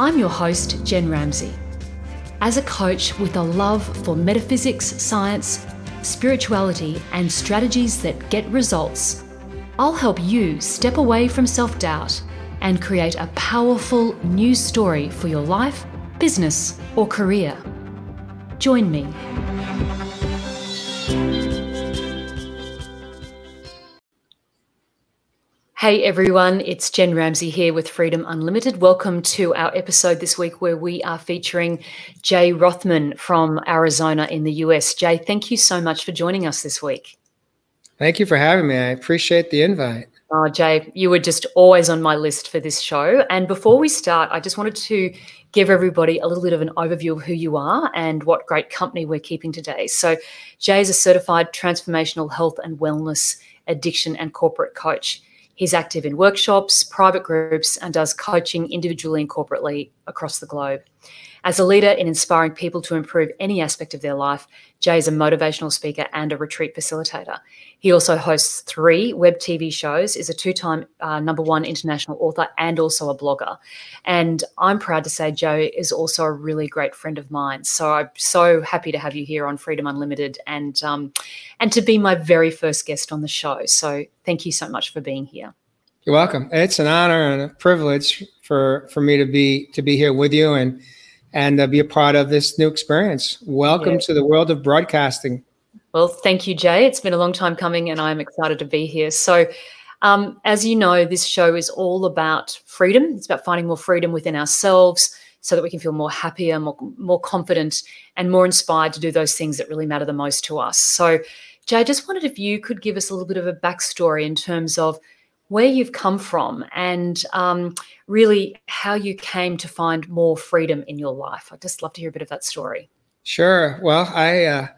I'm your host, Jen Ramsey. As a coach with a love for metaphysics, science, spirituality, and strategies that get results, I'll help you step away from self doubt and create a powerful new story for your life, business, or career. Join me. Hey everyone, it's Jen Ramsey here with Freedom Unlimited. Welcome to our episode this week where we are featuring Jay Rothman from Arizona in the US. Jay, thank you so much for joining us this week. Thank you for having me. I appreciate the invite. Oh, Jay, you were just always on my list for this show. And before we start, I just wanted to give everybody a little bit of an overview of who you are and what great company we're keeping today. So, Jay is a certified transformational health and wellness addiction and corporate coach. He's active in workshops, private groups, and does coaching individually and corporately across the globe. As a leader in inspiring people to improve any aspect of their life, Jay is a motivational speaker and a retreat facilitator. He also hosts three web TV shows, is a two time uh, number one international author, and also a blogger. And I'm proud to say Joe is also a really great friend of mine. So I'm so happy to have you here on Freedom Unlimited and, um, and to be my very first guest on the show. So thank you so much for being here. You're welcome. It's an honor and a privilege for, for me to be to be here with you and and uh, be a part of this new experience. Welcome yeah. to the world of broadcasting. Well, thank you, Jay. It's been a long time coming, and I'm excited to be here. So, um, as you know, this show is all about freedom. It's about finding more freedom within ourselves so that we can feel more happier, more, more confident, and more inspired to do those things that really matter the most to us. So, Jay, I just wondered if you could give us a little bit of a backstory in terms of where you've come from and um, really how you came to find more freedom in your life. I'd just love to hear a bit of that story. Sure. Well, I uh,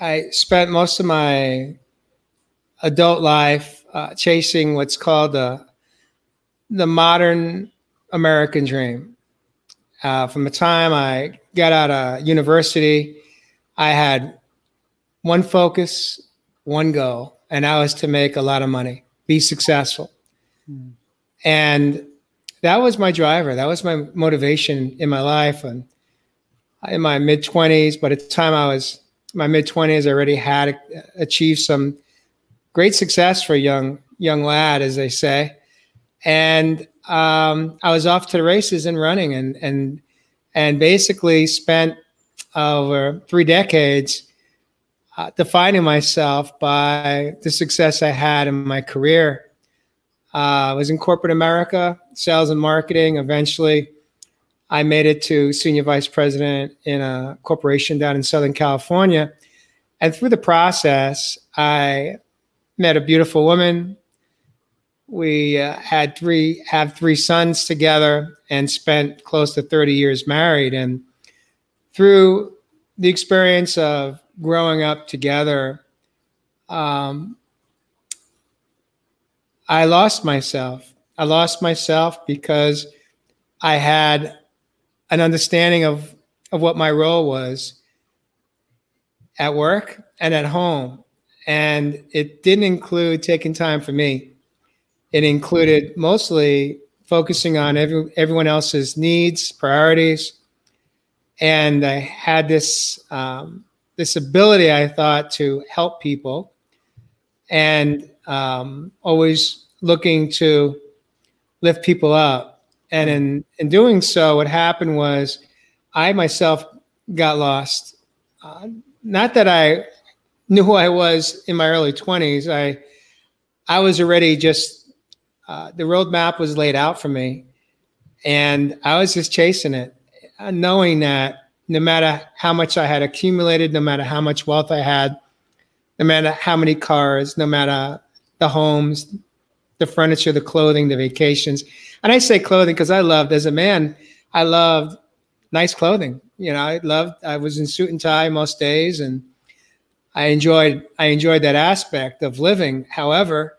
I spent most of my adult life uh, chasing what's called the the modern American dream. Uh, from the time I got out of university, I had one focus, one goal, and that was to make a lot of money be successful. Mm. And that was my driver. That was my motivation in my life. And in my mid 20s, by the time I was my mid 20s, I already had achieved some great success for a young young lad, as they say. And um, I was off to the races and running, and and and basically spent over three decades uh, defining myself by the success I had in my career. Uh, I was in corporate America, sales and marketing. Eventually, I made it to senior vice president in a corporation down in Southern California. And through the process, I met a beautiful woman. We uh, had three have three sons together and spent close to 30 years married. And through the experience of growing up together, um, I lost myself. I lost myself because I had an understanding of, of what my role was at work and at home. And it didn't include taking time for me. It included mostly focusing on every, everyone else's needs, priorities. And I had this um, this ability, I thought, to help people and um, always looking to lift people up. And in, in doing so, what happened was I myself got lost. Uh, not that I knew who I was in my early 20s. I, I was already just, uh, the roadmap was laid out for me. And I was just chasing it, uh, knowing that no matter how much I had accumulated, no matter how much wealth I had, no matter how many cars, no matter the homes, the furniture, the clothing, the vacations. And I say clothing because I loved as a man, I loved nice clothing. You know, I loved. I was in suit and tie most days, and I enjoyed. I enjoyed that aspect of living. However,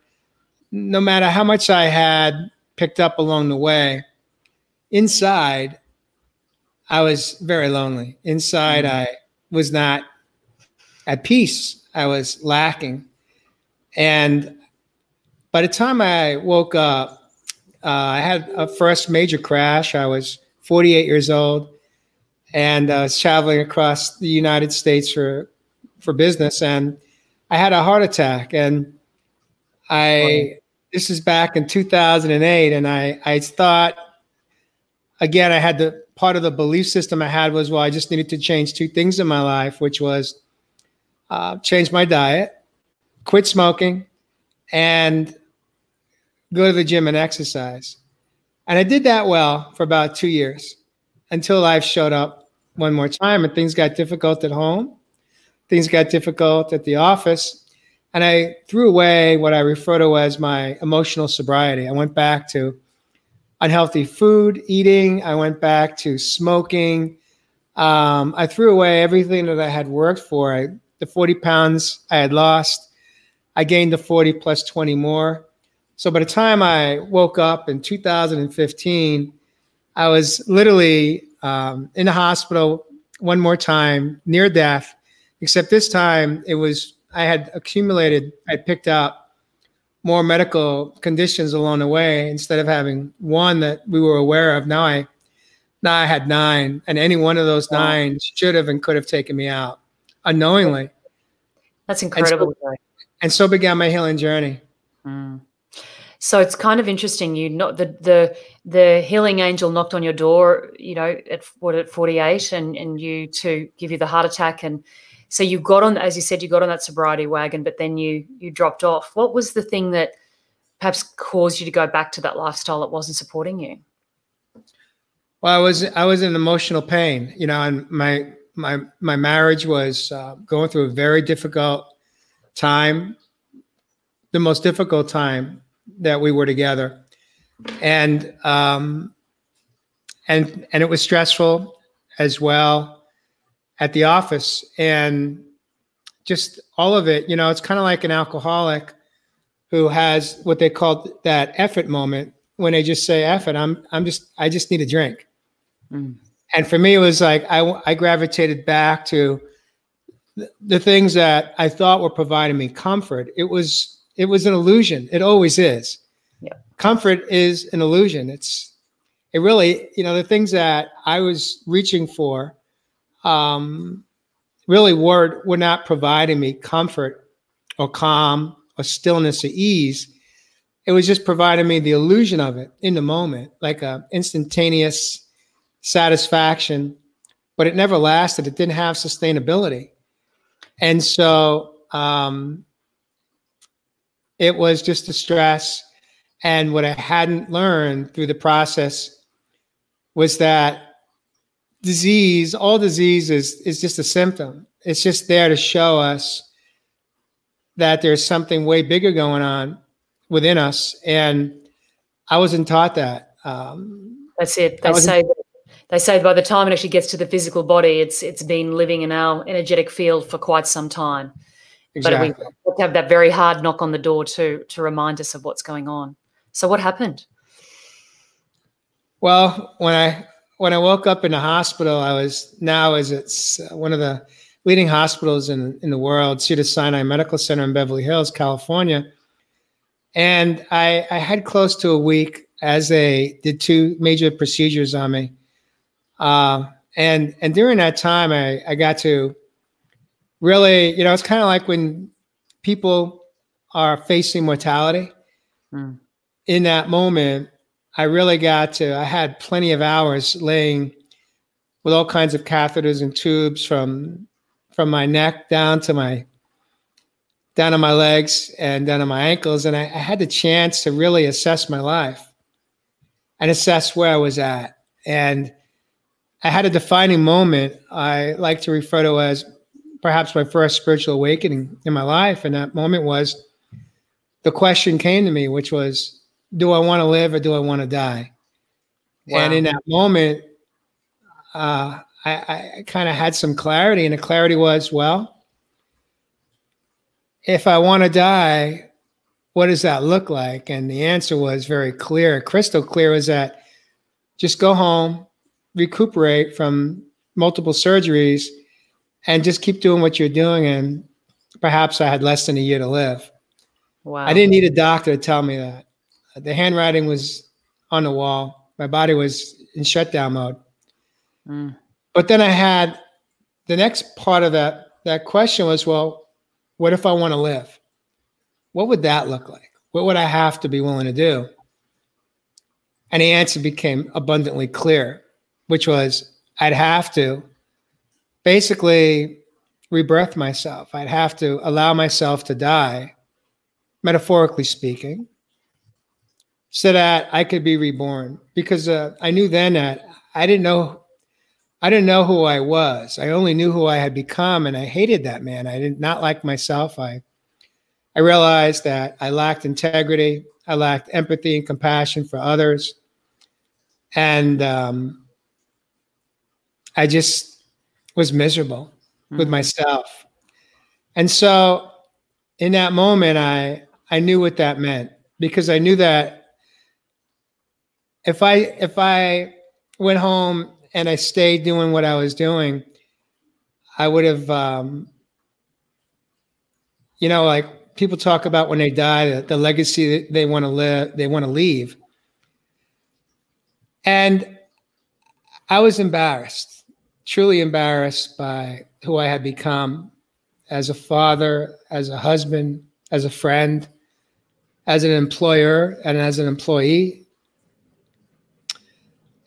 no matter how much I had picked up along the way, inside, I was very lonely. Inside, mm-hmm. I was not at peace. I was lacking, and by the time I woke up, uh, I had a first major crash. I was 48 years old, and I was traveling across the United States for for business, and I had a heart attack. And I this is back in 2008, and I I thought again I had the part of the belief system I had was well I just needed to change two things in my life, which was uh, change my diet, quit smoking, and go to the gym and exercise. And I did that well for about two years until life showed up one more time and things got difficult at home. Things got difficult at the office. And I threw away what I refer to as my emotional sobriety. I went back to unhealthy food eating. I went back to smoking. Um, I threw away everything that I had worked for. I, the 40 pounds I had lost, I gained the 40 plus 20 more. So by the time I woke up in 2015, I was literally um, in the hospital one more time, near death. Except this time, it was I had accumulated, I picked up more medical conditions along the way instead of having one that we were aware of. Now I now I had nine, and any one of those nine should have and could have taken me out unknowingly. That's incredible. And so, and so began my healing journey. Mm. So it's kind of interesting. You not the the the healing angel knocked on your door, you know, at what at forty eight, and and you to give you the heart attack, and so you got on, as you said, you got on that sobriety wagon, but then you you dropped off. What was the thing that perhaps caused you to go back to that lifestyle that wasn't supporting you? Well, I was I was in emotional pain, you know, and my my my marriage was uh, going through a very difficult time, the most difficult time that we were together, and um, and and it was stressful as well at the office, and just all of it. You know, it's kind of like an alcoholic who has what they call that effort moment when they just say effort. I'm I'm just I just need a drink. Mm. And for me, it was like I I gravitated back to the things that I thought were providing me comfort. It was it was an illusion. It always is. Yeah. Comfort is an illusion. It's it really, you know, the things that I was reaching for um, really were were not providing me comfort or calm or stillness or ease. It was just providing me the illusion of it in the moment, like a instantaneous satisfaction, but it never lasted. It didn't have sustainability. And so um, it was just a stress. And what I hadn't learned through the process was that disease, all disease is, is just a symptom. It's just there to show us that there's something way bigger going on within us. And I wasn't taught that. Um, That's it. They say they say by the time it actually gets to the physical body, it's it's been living in our energetic field for quite some time. Exactly. But we have have that very hard knock on the door to to remind us of what's going on. So what happened? Well, when I when I woke up in the hospital, I was now as it's uh, one of the leading hospitals in in the world, Cedars-Sinai Medical Center in Beverly Hills, California, and I I had close to a week as they did two major procedures on me, uh, and and during that time, I I got to really, you know, it's kind of like when people are facing mortality. Mm. In that moment, I really got to, I had plenty of hours laying with all kinds of catheters and tubes from from my neck down to my down to my legs and down to my ankles. And I, I had the chance to really assess my life and assess where I was at. And I had a defining moment I like to refer to as perhaps my first spiritual awakening in my life. And that moment was the question came to me, which was, do I want to live or do I want to die? Wow. And in that moment, uh, I, I kind of had some clarity, and the clarity was, well, if I want to die, what does that look like? And the answer was very clear, crystal clear, was that just go home, recuperate from multiple surgeries, and just keep doing what you're doing. And perhaps I had less than a year to live. Wow. I didn't need a doctor to tell me that. The handwriting was on the wall. My body was in shutdown mode. Mm. But then I had the next part of that that question was, well, what if I want to live? What would that look like? What would I have to be willing to do? And the answer became abundantly clear, which was I'd have to basically rebirth myself. I'd have to allow myself to die, metaphorically speaking, so that I could be reborn. Because uh, I knew then that I didn't know, I didn't know who I was. I only knew who I had become, and I hated that man. I did not like myself. I, I realized that I lacked integrity. I lacked empathy and compassion for others, and um, I just was miserable mm-hmm. with myself. And so, in that moment, I I knew what that meant because I knew that if I if I went home and I stayed doing what I was doing, I would have, um, you know, like people talk about when they die, the, the legacy that they want to live, they want to leave. And I was embarrassed, truly embarrassed by who I had become as a father, as a husband, as a friend, as an employer, and as an employee.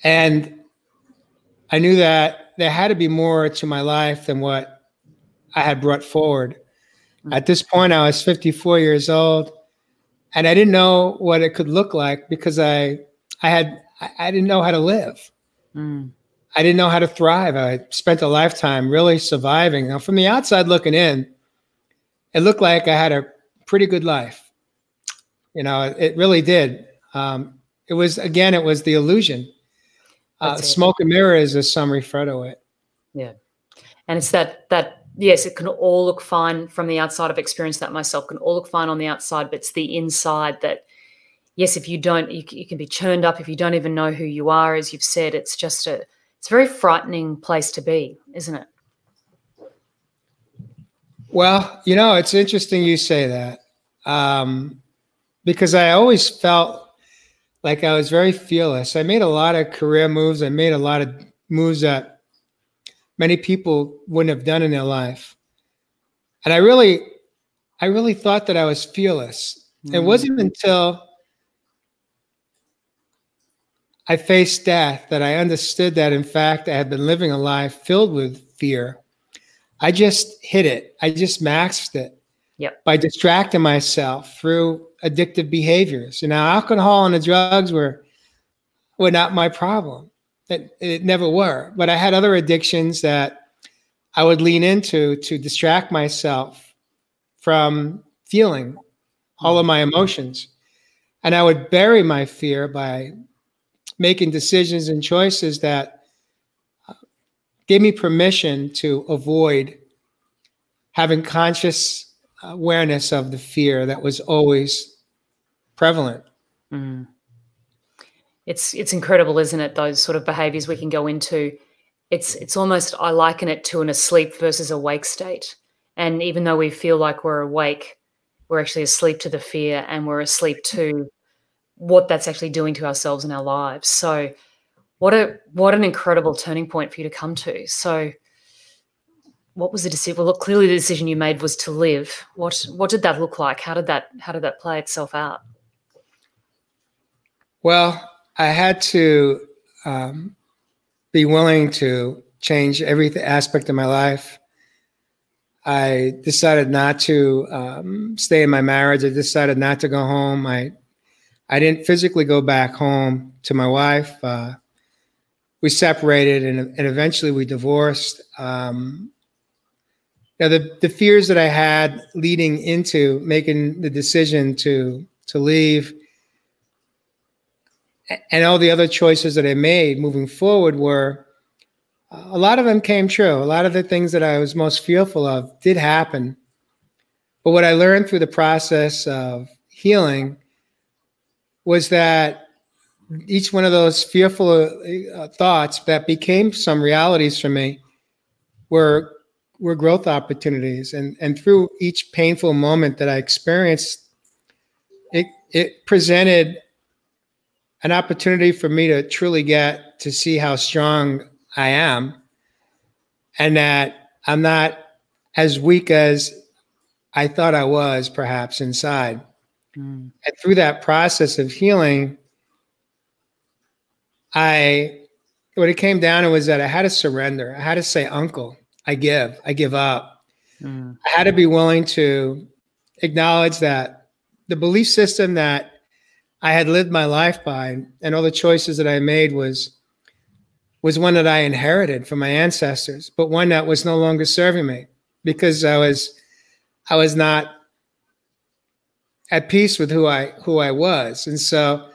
And I knew that there had to be more to my life than what I had brought forward. Mm. At this point, I was 54 years old, and I didn't know what it could look like because I, I had, I didn't know how to live. Mm. I didn't know how to thrive. I spent a lifetime really surviving. Now, from the outside looking in, it looked like I had a pretty good life. You know, it really did. Um, it was again, it was the illusion uh, smoke and mirrors, as some refer to it. Yeah, and it's that that yes, it can all look fine from the outside. I've experienced that myself. Can all look fine on the outside, but it's the inside that yes, if you don't, you, you can be churned up if you don't even know who you are. As you've said, it's just a it's a very frightening place to be, isn't it? Well, you know, it's interesting you say that um, because I always felt like I was very fearless. I made a lot of career moves. I made a lot of moves that many people wouldn't have done in their life. And I really, I really thought that I was fearless. Mm. It wasn't until I faced death that I understood that, in fact, I had been living a life filled with fear. I just hit it. I just maxed it yep. by distracting myself through addictive behaviors. You know, alcohol and the drugs were were not my problem. It, it never were. But I had other addictions that I would lean into to distract myself from feeling all of my emotions. And I would bury my fear by making decisions and choices that uh, gave me permission to avoid having conscious awareness of the fear that was always prevalent. Mm. It's it's incredible, isn't it? Those sort of behaviors we can go into. It's it's almost I liken it to an asleep versus awake state. And even though we feel like we're awake, we're actually asleep to the fear and we're asleep to what that's actually doing to ourselves and our lives. So what a what an incredible turning point for you to come to. So what was the decision? Well, clearly the decision you made was to live. What what did that look like? How did that how did that play itself out? Well, I had to um, be willing to change every aspect of my life. I decided not to um, stay in my marriage. I decided not to go home. I I didn't physically go back home to my wife. Uh, we separated and, and eventually we divorced. Um, now the, the fears that I had leading into making the decision to to leave and all the other choices that I made moving forward were a lot of them came true. A lot of the things that I was most fearful of did happen. But what I learned through the process of healing was that each one of those fearful uh, thoughts that became some realities for me were were growth opportunities and and through each painful moment that I experienced it it presented an opportunity for me to truly get to see how strong I am and that I'm not as weak as I thought I was perhaps inside. Mm. And through that process of healing, I what it came down to was that I had to surrender. I had to say, Uncle, I give, I give up. Mm. I had to be willing to acknowledge that the belief system that I had lived my life by and all the choices that I made was was one that I inherited from my ancestors, but one that was no longer serving me because I was I was not at peace with who I who I was, and so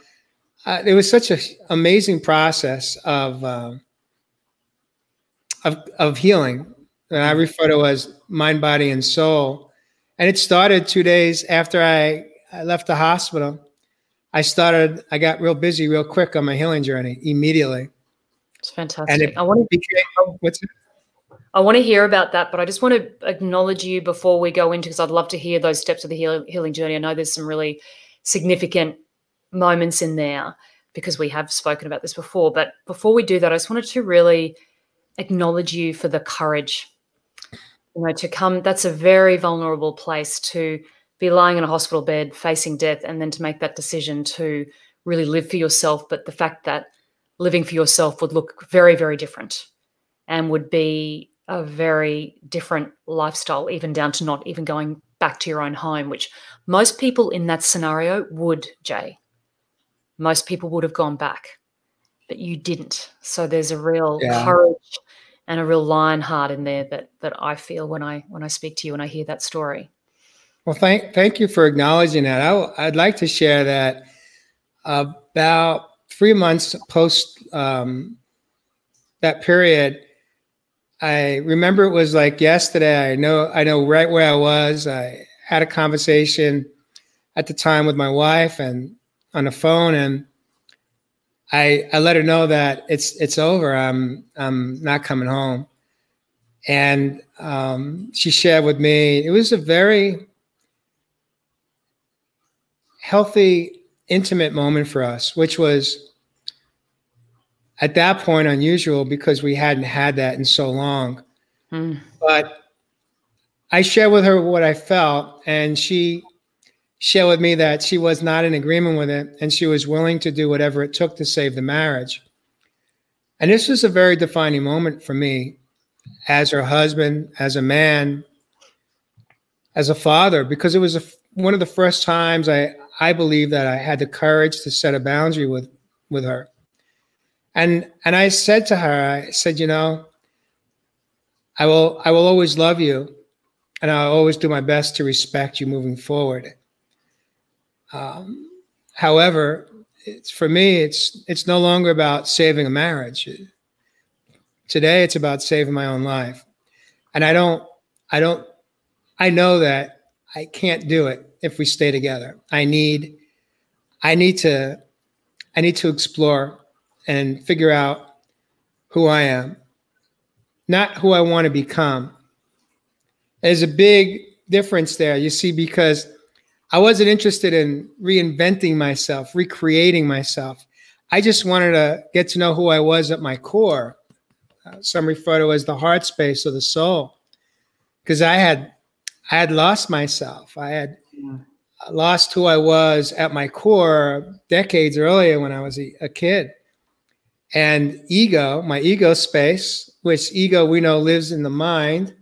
uh, it was such an amazing process of, um, of of healing that I refer to as mind, body, and soul. And it started two days after I, I left the hospital. I started. I got real busy real quick on my healing journey immediately. It's fantastic. And it I want to became, oh, what's it? I want to hear about that, but I just want to acknowledge you before we go into because I'd love to hear those steps of the heal, healing journey. I know there's some really significant moments in there because we have spoken about this before. But before we do that, I just wanted to really acknowledge you for the courage. You know, to come, that's a very vulnerable place to be lying in a hospital bed facing death and then to make that decision to really live for yourself. But the fact that living for yourself would look very, very different and would be a very different lifestyle, even down to not even going back to your own home, which most people in that scenario would, Jay. Most people would have gone back, but you didn't. So there's a real yeah. courage and a real lion heart in there that that I feel when I when I speak to you and I hear that story. Well, thank thank you for acknowledging that. I, would like to share that about three months post um, that period, I remember it was like yesterday. I know I know right where I was. I had a conversation at the time with my wife and on the phone, and I I let her know that it's it's over. I'm I'm not coming home, and um, she shared with me. It was a very healthy, intimate moment for us, which was at that point unusual because we hadn't had that in so long. Mm. But I shared with her what I felt, and she shared with me that she was not in agreement with it and she was willing to do whatever it took to save the marriage. And this was a very defining moment for me as her husband, as a man, as a father, because it was a, one of the first times I, I believe that I had the courage to set a boundary with, with her. And and I said to her, I said, you know, I will I will always love you, and I'll always do my best to respect you moving forward. Um, however, it's for me, it's it's no longer about saving a marriage. Today, it's about saving my own life, and I don't I don't I know that I can't do it if we stay together. I need I need to I need to explore and figure out who I am, not who I want to become. There's a big difference there, you see, because I wasn't interested in reinventing myself, recreating myself. I just wanted to get to know who I was at my core. Uh, some refer to as the heart space or the soul, because I had I had lost myself. I had yeah. lost who I was at my core decades earlier when I was a, a kid and ego, my ego space, which ego we know lives in the mind.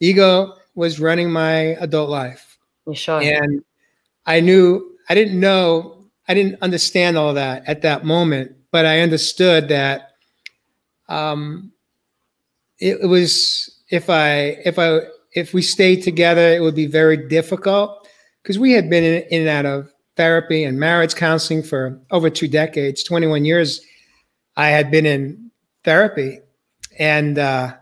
Ego was running my adult life. Sure. And I knew, I didn't know, I didn't understand all that at that moment, but I understood that um, it, it was, if I, if I, if we stayed together, it would be very difficult because we had been in, in and out of therapy and marriage counseling for over two decades, 21 years I had been in therapy And uh,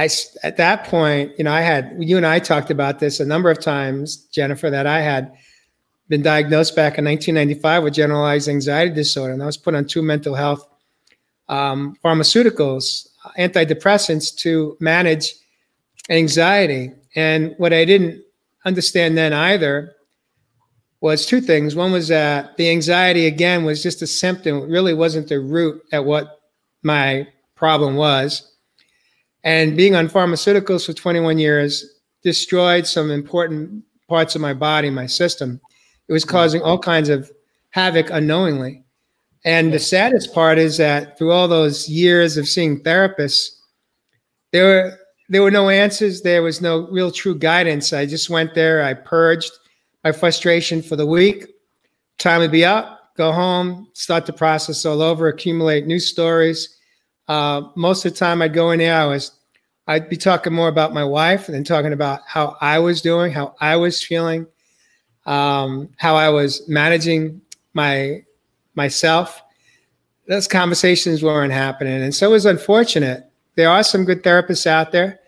I, at that point, you know, I had, you and I talked about this a number of times, Jennifer, that I had been diagnosed back in 1995 with generalized anxiety disorder. And I was put on two mental health um, pharmaceuticals, antidepressants to manage anxiety. And what I didn't understand then either was two things. One was that the anxiety, again, was just a symptom. It really wasn't the root at what my problem was. And being on pharmaceuticals for 21 years destroyed some important parts of my body, my system. It was mm. causing all kinds of havoc unknowingly. And the saddest part is that through all those years of seeing therapists, there were there were no answers. There was no real true guidance. I just went there. I purged my frustration for the week. Time to be up, go home, start the process all over, accumulate new stories. Uh, most of the time, I'd go in there. I was, I'd be talking more about my wife and talking about how I was doing, how I was feeling, um, how I was managing my myself. Those conversations weren't happening, and so it was unfortunate. There are some good therapists out there.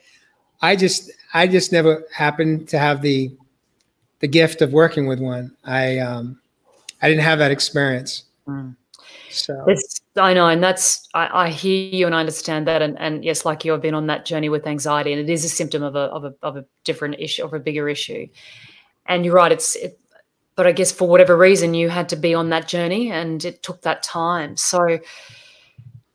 I just, I just never happened to have the the gift of working with one. I, um, I didn't have that experience. Mm. So I know, and that's I, I, hear you and I understand that, and, and yes, like you, I've been on that journey with anxiety, and it is a symptom of a of a of a different issue, of a bigger issue. And you're right, it's it, but I guess for whatever reason you had to be on that journey and it took that time. So,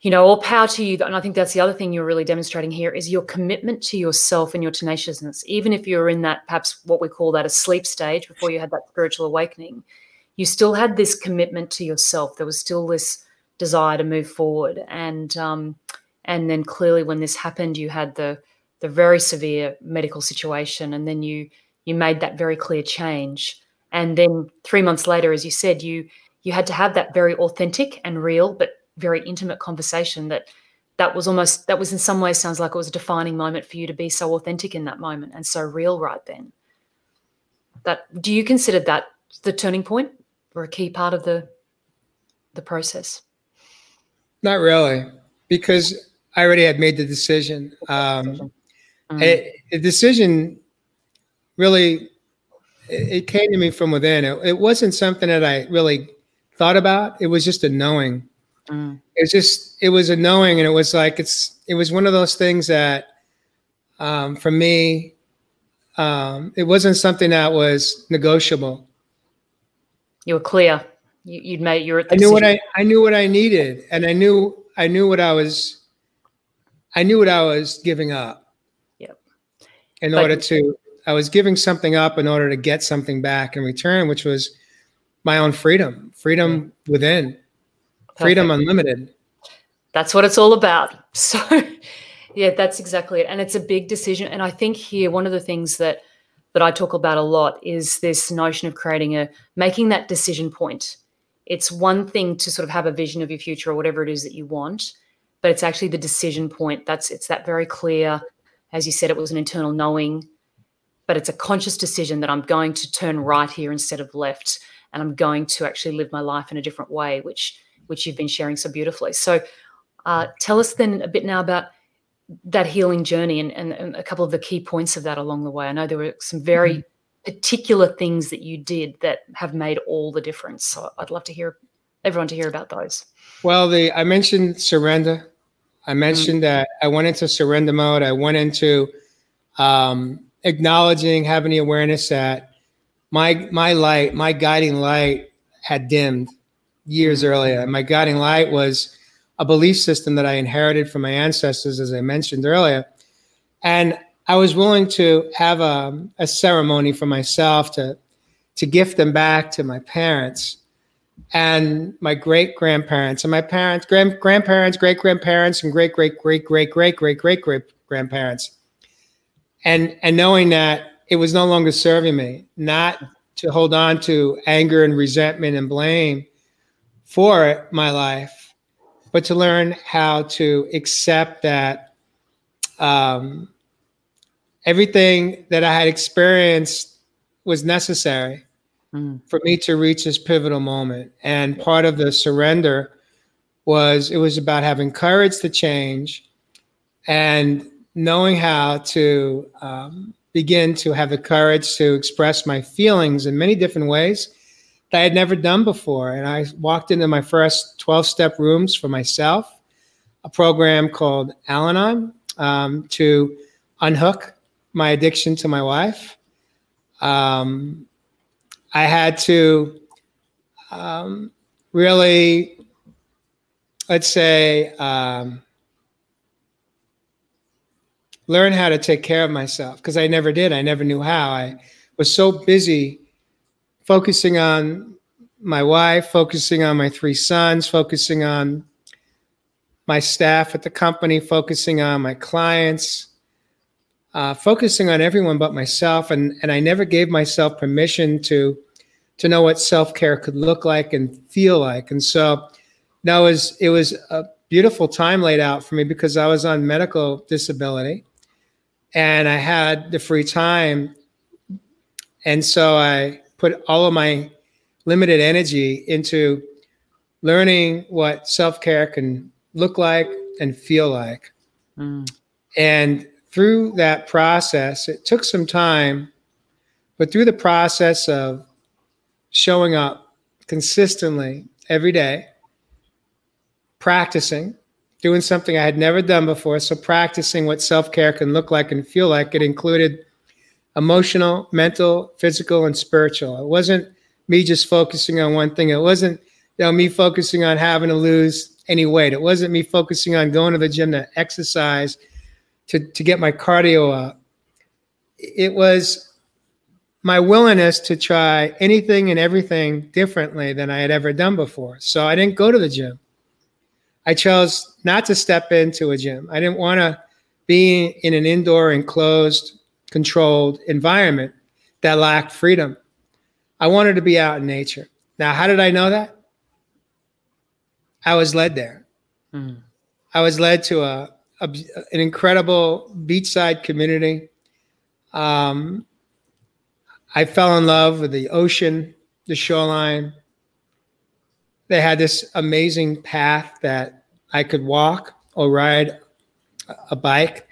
you know, all power to you. And I think that's the other thing you're really demonstrating here is your commitment to yourself and your tenaciousness. Even if you're in that perhaps what we call that a sleep stage before you had that spiritual awakening, you still had this commitment to yourself. There was still this desire to move forward. And um, and then clearly when this happened, you had the the very severe medical situation, and then you you made that very clear change. And then three months later as you said you you had to have that very authentic and real but very intimate conversation that that was almost that was in some ways sounds like it was a defining moment for you to be so authentic in that moment and so real right then. That do you consider that the turning point or a key part of the the process not really because i already had made the decision um, mm. a, a decision really it came to me from within. It, it, wasn't something that I really thought about. It was just a knowing. Mm. It was just it was a knowing, and it was like it's it was one of those things that um, for me, um, it wasn't something that was negotiable. You were clear. You, would made your. I knew what I I knew what I needed, and I knew I knew what I was. I knew what I was giving up. Yep. In but, order to I was giving something up in order to get something back in return, which was my own freedom, freedom within, Perfect. freedom unlimited. That's what it's all about. So, yeah, that's exactly it. And it's a big decision. And I think here, one of the things that that I talk about a lot is this notion of creating a making that decision point. It's one thing to sort of have a vision of your future or whatever it is that you want, but it's actually the decision point. That's it's that very clear, as you said, it was an internal knowing but it's a conscious decision that I'm going to turn right here instead of left, and I'm going to actually live my life in a different way, which which you've been sharing so beautifully. So, uh, tell us then a bit now about that healing journey and, and, and, a couple of the key points of that along the way. I know there were some very mm-hmm. Particular things that you did that have made all the difference. So I'd love to hear everyone to hear about those. Well, the I mentioned surrender. I mentioned mm-hmm. that I went into surrender mode. I went into um, acknowledging, having the awareness that my my light, my guiding light had dimmed years mm-hmm. earlier. My guiding light was a belief system that I inherited from my ancestors, as I mentioned earlier. And I was willing to have a, a ceremony for myself to, to gift them back to my parents and my great grandparents and my parents, grand, grandparents, great grandparents, and great great great great great great great great grandparents. And and knowing that it was no longer serving me, not to hold on to anger and resentment and blame for my life, but to learn how to accept that um, everything that I had experienced was necessary mm. for me to reach this pivotal moment. And part of the surrender was it was about having courage to change and knowing how to um, begin to have the courage to express my feelings in many different ways that I had never done before. And I walked into my first 12 step rooms for myself, a program called Al Anon um, to unhook my addiction to my wife. Um, I had to um, really, let's say, um, learn how to take care of myself because I never did. I never knew how. I was so busy focusing on my wife, focusing on my three sons, focusing on my staff at the company, focusing on my clients, uh, focusing on everyone but myself. And, and I never gave myself permission to, to know what self care could look like and feel like. And so that was, it was a beautiful time laid out for me because I was on medical disability and I had the free time. And so I put all of my limited energy into learning what self care can look like and feel like. Mm. And through that process, it took some time, but through the process of showing up consistently every day, practicing, doing something I had never done before. So, practicing what self care can look like and feel like, it included emotional, mental, physical, and spiritual. It wasn't me just focusing on one thing. It wasn't you know me focusing on having to lose any weight. It wasn't me focusing on going to the gym to exercise to, to get my cardio up. It was my willingness to try anything and everything differently than I had ever done before. So I didn't go to the gym. I chose not to step into a gym. I didn't want to be in an indoor enclosed controlled environment that lacked freedom. I wanted to be out in nature. Now, how did I know that? I was led there. Mm. I was led to a, a, an incredible beachside community. Um, I fell in love with the ocean, the shoreline. They had this amazing path that I could walk or ride a bike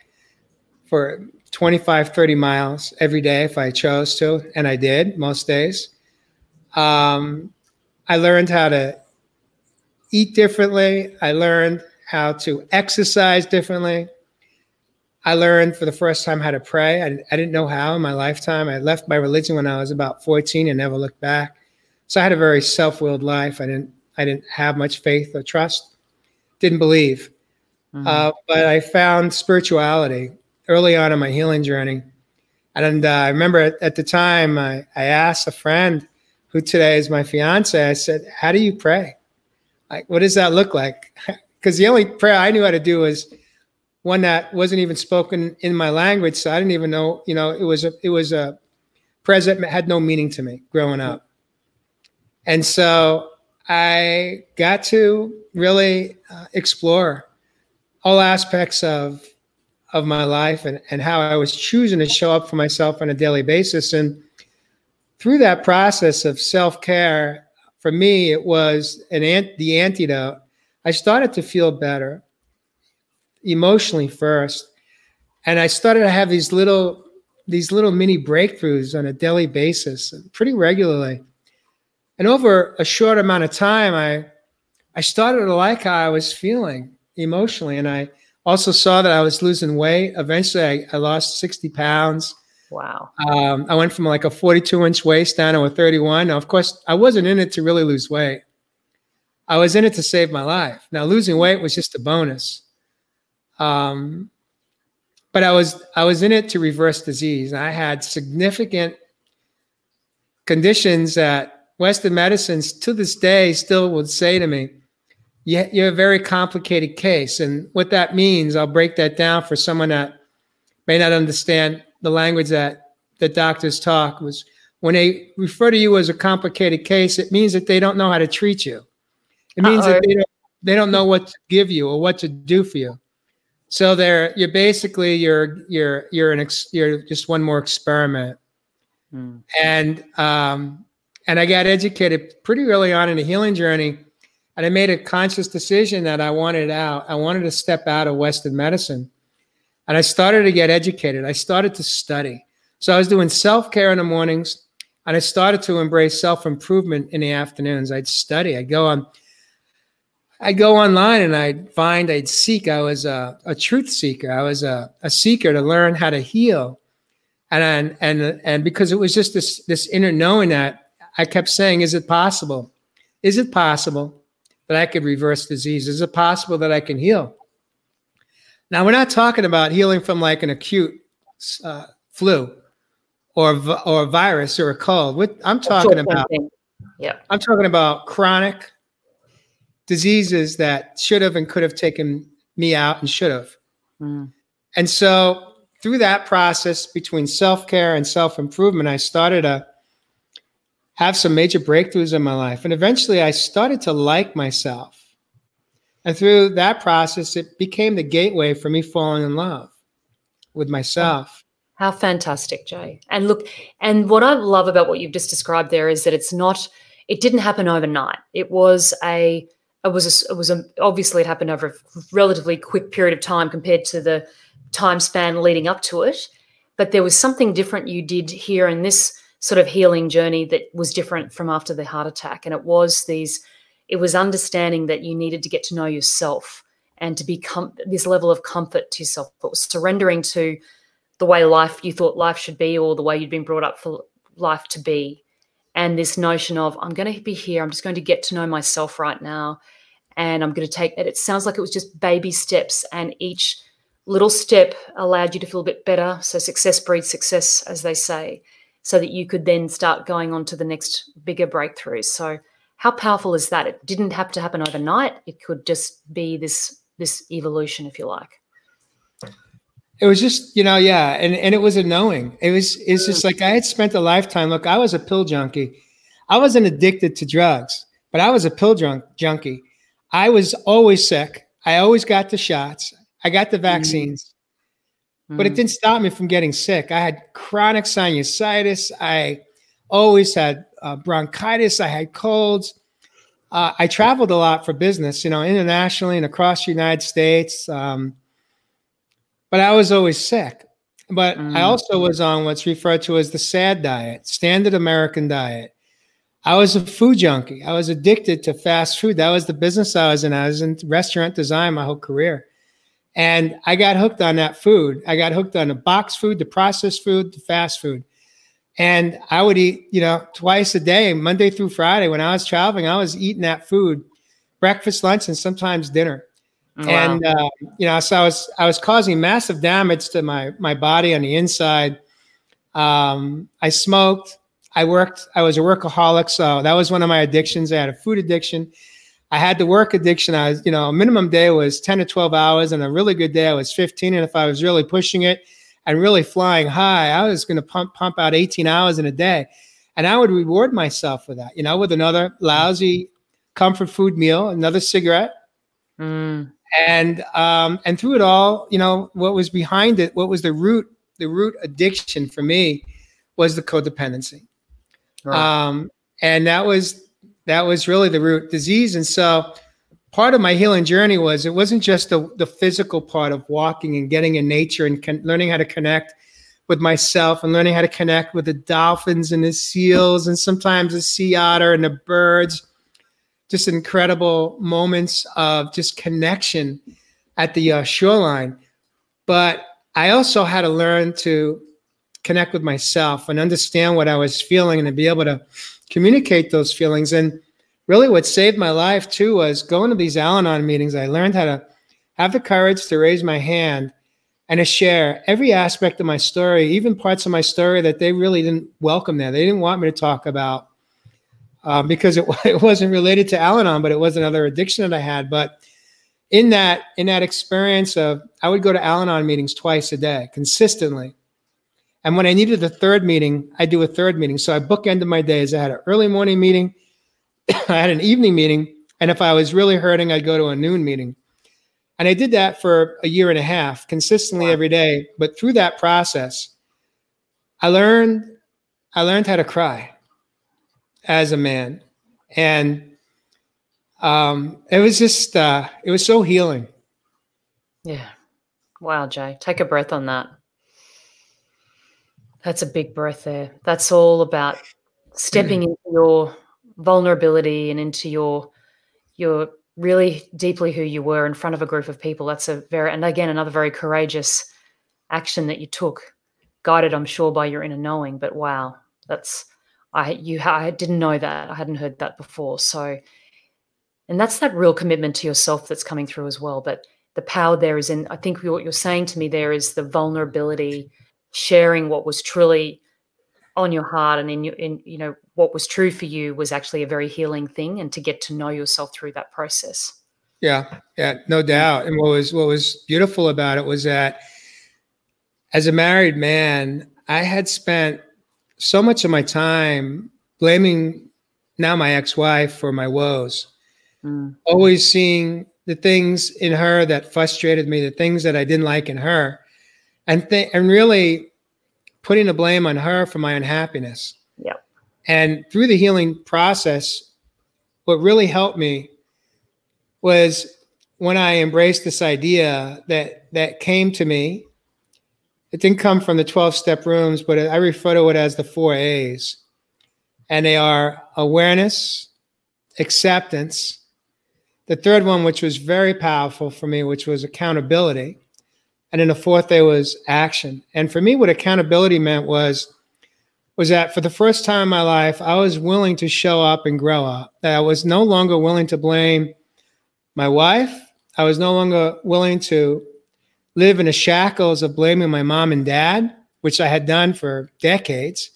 for 25, 30 miles every day if I chose to, and I did most days. Um, I learned how to eat differently. I learned how to exercise differently. I learned for the first time how to pray. I, I didn't know how in my lifetime. I left my religion when I was about 14 and never looked back. So I had a very self-willed life. I didn't I didn't have much faith or trust. Didn't believe. Mm-hmm. Uh, but I found spirituality early on in my healing journey. And uh, I remember at, at the time, I, I asked a friend who today is my fiance, I said, How do you pray? Like, what does that look like? Because the only prayer I knew how to do was one that wasn't even spoken in my language. So I didn't even know, you know, it was a, it was a prayer that had no meaning to me growing up. And so I got to really uh, explore all aspects of of my life and, and how I was choosing to show up for myself on a daily basis. And through that process of self care, for me, it was an ant- the antidote. I started to feel better emotionally first, and I started to have these little these little mini breakthroughs on a daily basis, pretty regularly. And over a short amount of time, I I started to like how I was feeling emotionally, and I also saw that I was losing weight. Eventually, I, I lost 60 pounds. Wow. Um, I went from like a 42 inch waist down to a 31. Now, of course, I wasn't in it to really lose weight. I was in it to save my life. Now, losing weight was just a bonus. Um, but I was I was in it to reverse disease. I had significant conditions that Western medicines to this day still would say to me, you're a very complicated case. And what that means, I'll break that down for someone that may not understand the language that the doctors talk was when they refer to you as a complicated case, it means that they don't know how to treat you. It means Uh-oh. that they don't, they don't know what to give you or what to do for you. So they're you're basically you're you're you're an ex, you're just one more experiment. Hmm. And um and I got educated pretty early on in the healing journey and I made a conscious decision that I wanted out. I wanted to step out of Western medicine and I started to get educated. I started to study. So I was doing self care in the mornings, and I started to embrace self improvement in the afternoons. I'd study. I'd go on. I'd go online and I'd find, I'd seek. I was a, a truth seeker. I was a, a seeker to learn how to heal, and and and because it was just this this inner knowing that I kept saying, "Is it possible? Is it possible that I could reverse disease? Is it possible that I can heal?" Now we're not talking about healing from like an acute uh, flu or or a virus or a cold. I'm talking about yeah. I'm talking about chronic diseases that should have and could have taken me out and should have. Mm. And so through that process between self-care and self-improvement, I started to have some major breakthroughs in my life. And eventually I started to like myself. And through that process, it became the gateway for me falling in love with myself. How fantastic, Jay. And look, and what I love about what you've just described there is that it's not, it didn't happen overnight. It was a, it was a, it was a, obviously it happened over a relatively quick period of time compared to the time span leading up to it. But there was something different you did here in this sort of healing journey that was different from after the heart attack. And it was these, it was understanding that you needed to get to know yourself and to become this level of comfort to yourself. It was surrendering to the way life you thought life should be or the way you'd been brought up for life to be and this notion of i'm going to be here i'm just going to get to know myself right now and i'm going to take it it sounds like it was just baby steps and each little step allowed you to feel a bit better. So success breeds success as they say so that you could then start going on to the next bigger breakthroughs so how powerful is that? It didn't have to happen overnight. It could just be this this evolution if you like it was just, you know, yeah, and, and it was a knowing. It was it's just like I had spent a lifetime. Look, I was a pill junkie. I wasn't addicted to drugs, but I was a pill drunk junkie. I was always sick. I always got the shots. I got the mm-hmm. vaccines. Mm-hmm. But it mm-hmm. didn't stop me from getting sick. I had chronic sinusitis. I always had uh, bronchitis. I had colds. Uh, I traveled a lot for business, you know, internationally and across the United States. Um, but I was always sick. But mm. I also was on what's referred to as the SAD diet, standard American diet. I was a food junkie. I was addicted to fast food. That was the business I was in. I was in restaurant design my whole career. And I got hooked on that food. I got hooked on the box food, the processed food, the fast food. And I would eat, you know, twice a day, Monday through Friday. When I was traveling, I was eating that food, breakfast, lunch, and sometimes dinner. Wow. And uh, you know, so I was I was causing massive damage to my my body on the inside. Um, I smoked. I worked. I was a workaholic, so that was one of my addictions. I had a food addiction. I had the work addiction. I was, you know, minimum day was ten to twelve hours, and a really good day I was fifteen. And if I was really pushing it and really flying high, I was going to pump pump out eighteen hours in a day, and I would reward myself for that. You know, with another lousy comfort food meal, another cigarette. Mm and um, and through it all, you know, what was behind it, what was the root, the root addiction for me, was the codependency, right. um, and that was that was really the root disease. And so, part of my healing journey was it wasn't just the the physical part of walking and getting in nature and con- learning how to connect with myself and learning how to connect with the dolphins and the seals and sometimes the sea otter and the birds just incredible moments of just connection at the uh, shoreline. But I also had to learn to connect with myself and understand what I was feeling and to be able to communicate those feelings. And really, what saved my life too was going to these Al Anon meetings. I learned how to have the courage to raise my hand and to share every aspect of my story, even parts of my story that they really didn't welcome there. They didn't want me to talk about um, because it, it wasn't related to Al-Anon, but it was another addiction that I had. But in that in that experience of I would go to Al-Anon meetings twice a day consistently. And when I needed the third meeting, I do a third meeting. So I bookended my days. I had an early morning meeting, I had an evening meeting, and if I was really hurting, I'd go to a noon meeting. And I did that for a year and a half, consistently wow. every day. But through that process, I learned I learned how to cry as a man. And um, it was just, uh, it was so healing. Yeah. Wow, Jay, take a breath on that. That's a big breath there. That's all about stepping into your vulnerability and into your your really deeply who you were in front of a group of people. That's a very and again another very courageous action that you took, guided, I'm sure, by your inner knowing. But wow, that's I you I didn't know that. I hadn't heard that before. So and that's that real commitment to yourself that's coming through as well. But the power there is in I think what you're saying to me there is the vulnerability, sharing what was truly on your heart and in your in you know what was true for you was actually a very healing thing and to get to know yourself through that process yeah yeah no doubt and what was what was beautiful about it was that as a married man i had spent so much of my time blaming now my ex-wife for my woes mm. always seeing the things in her that frustrated me the things that i didn't like in her and th- and really putting the blame on her for my unhappiness. Yeah. And through the healing process, what really helped me was when I embraced this idea that that came to me. It didn't come from the 12 step rooms, but I refer to it as the four A's. And they are awareness, acceptance. The third one, which was very powerful for me, which was accountability. And then the fourth day was action. And for me, what accountability meant was was that for the first time in my life, I was willing to show up and grow up. That I was no longer willing to blame my wife. I was no longer willing to live in the shackles of blaming my mom and dad, which I had done for decades.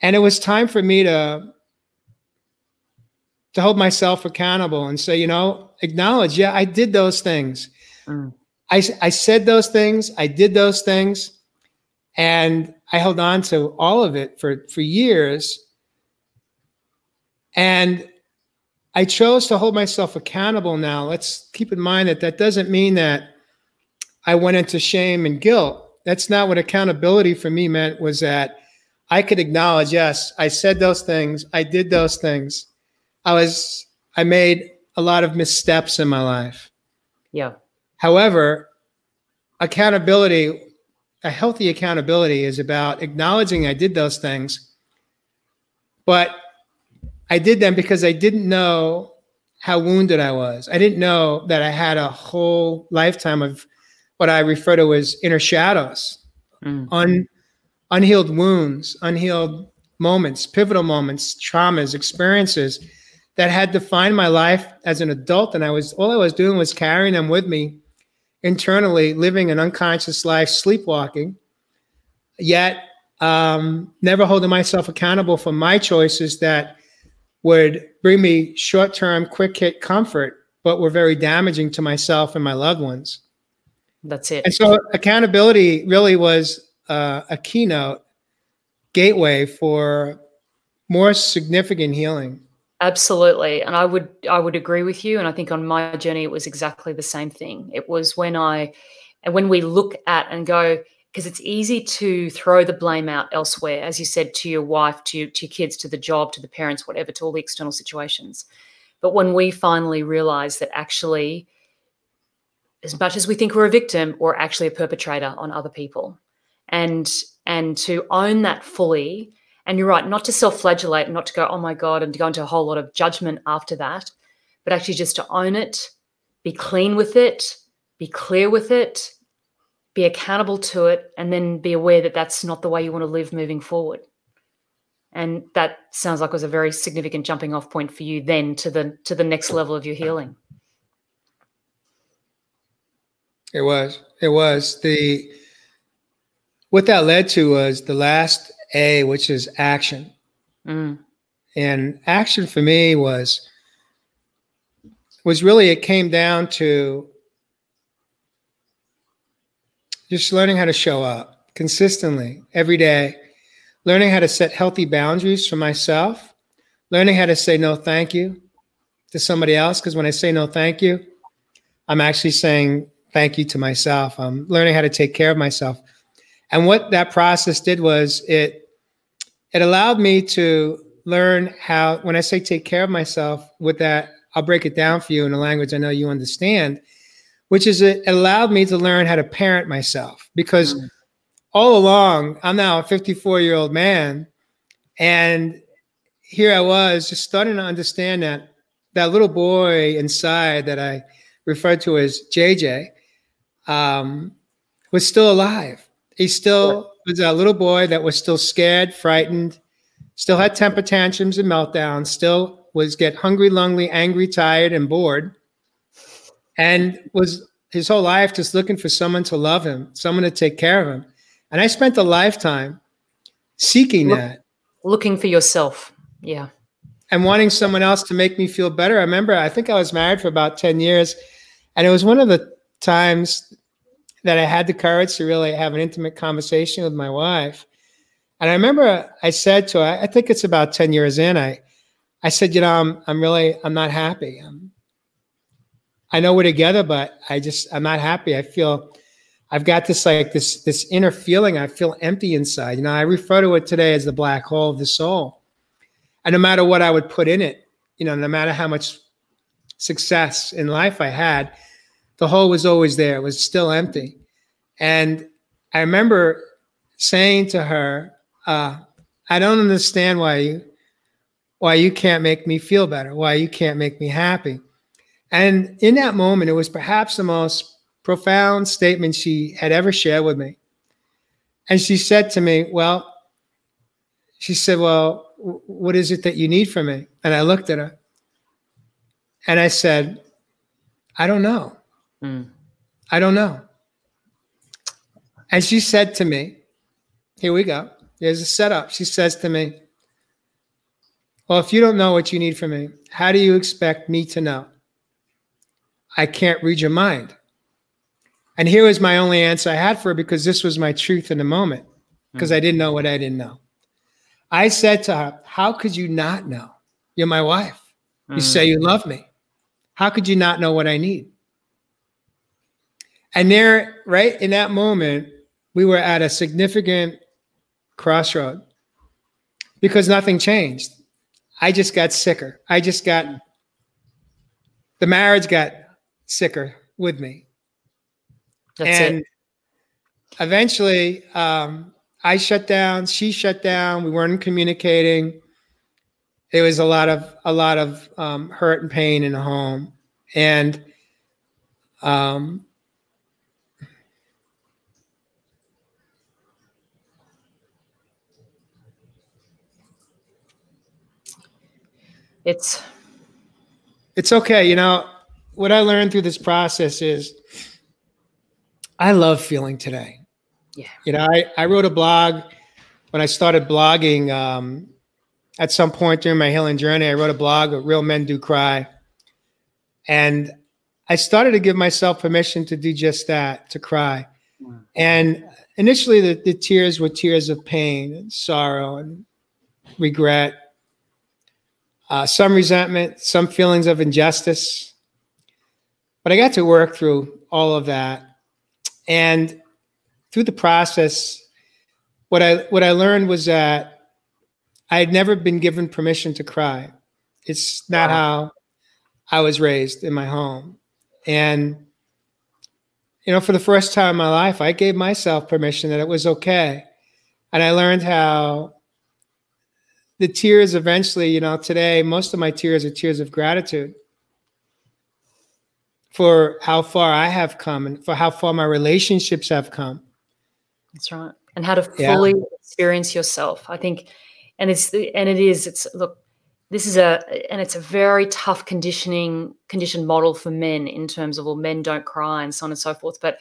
And it was time for me to to hold myself accountable and say, you know, acknowledge, yeah, I did those things. Mm. I, I said those things, I did those things, and I held on to all of it for, for years. And I chose to hold myself accountable now. Let's keep in mind that that doesn't mean that I went into shame and guilt. That's not what accountability for me meant, was that I could acknowledge, yes, I said those things, I did those things. I was, I made a lot of missteps in my life. Yeah. However, accountability, a healthy accountability is about acknowledging I did those things, but I did them because I didn't know how wounded I was. I didn't know that I had a whole lifetime of what I refer to as inner shadows, mm. un, unhealed wounds, unhealed moments, pivotal moments, traumas, experiences that had defined my life as an adult. And I was all I was doing was carrying them with me internally living an unconscious life, sleepwalking, yet um, never holding myself accountable for my choices that would bring me short term, quick hit comfort, but were very damaging to myself and my loved ones. That's it. And so accountability really was uh, a keynote gateway for more significant healing. Absolutely. And I would I would agree with you. And I think on my journey it was exactly the same thing. It was when I and when we look at and go, because it's easy to throw the blame out elsewhere, as you said, to your wife, to, to your kids, to the job, to the parents, whatever, to all the external situations. But when we finally realize that actually, as much as we think we're a victim, we're actually a perpetrator on other people. And and to own that fully and you're right, not to self flagellate, not to go, oh my God, and to go into a whole lot of judgment after that, but actually just to own it, be clean with it, be clear with it, be accountable to it, and then be aware that that's not the way you want to live moving forward. And that sounds like was a very significant jumping off point for you then to the to the next level of your healing. It was. It was. The what that led to was the last a, which is action. Mm. And action for me was was really it came down to just learning how to show up consistently every day, learning how to set healthy boundaries for myself, learning how to say no thank you to somebody else. Because when I say no thank you, I'm actually saying thank you to myself. I'm learning how to take care of myself. And what that process did was it it allowed me to learn how when I say take care of myself with that, I'll break it down for you in a language I know you understand. which is it allowed me to learn how to parent myself because mm. all along I'm now a 54 year old man, and here I was just starting to understand that that little boy inside that I referred to as JJ um, was still alive. He still was a little boy that was still scared, frightened, still had temper tantrums and meltdowns, still was get hungry, lonely, angry, tired, and bored, and was his whole life just looking for someone to love him, someone to take care of him. And I spent a lifetime seeking Look, that. Looking for yourself. Yeah. And wanting someone else to make me feel better. I remember I think I was married for about 10 years. And it was one of the times that I had the courage to really have an intimate conversation with my wife. And I remember I said to her, I think it's about 10 years in, I, I said, you know, I'm, I'm really, I'm not happy. I'm, I know we're together, but I just, I'm not happy. I feel, I've got this like this, this inner feeling. I feel empty inside. You know, I refer to it today as the black hole of the soul. And no matter what I would put in it, you know, no matter how much success in life I had, the hole was always there. It was still empty. And I remember saying to her, uh, I don't understand why you why you can't make me feel better, why you can't make me happy. And in that moment, it was perhaps the most profound statement she had ever shared with me. And she said to me, Well, she said, Well, what is it that you need from me? And I looked at her and I said, I don't know. Mm. I don't know. And she said to me, Here we go. Here's a setup. She says to me, Well, if you don't know what you need from me, how do you expect me to know? I can't read your mind. And here was my only answer I had for her because this was my truth in the moment, because I didn't know what I didn't know. I said to her, How could you not know? You're my wife. You mm. say you love me. How could you not know what I need? And there, right in that moment, we were at a significant crossroad because nothing changed. I just got sicker. I just got, the marriage got sicker with me. That's and it. eventually, um, I shut down. She shut down. We weren't communicating. It was a lot of a lot of um, hurt and pain in the home, and um, it's it's okay. You know, what I learned through this process is I love feeling today. Yeah. You know, I, I wrote a blog when I started blogging. Um, at some point during my healing journey, I wrote a blog, Real Men Do Cry. And I started to give myself permission to do just that, to cry. Wow. And initially, the, the tears were tears of pain and sorrow and regret uh, some resentment, some feelings of injustice. But I got to work through all of that. And through the process, what I what I learned was that I had never been given permission to cry. It's not wow. how I was raised in my home. And you know, for the first time in my life, I gave myself permission that it was okay. And I learned how the tears eventually, you know, today, most of my tears are tears of gratitude for how far I have come and for how far my relationships have come. That's right. And how to fully yeah. experience yourself. I think, and it's, and it is, it's, look, this is a, and it's a very tough conditioning, conditioned model for men in terms of, well, men don't cry and so on and so forth. But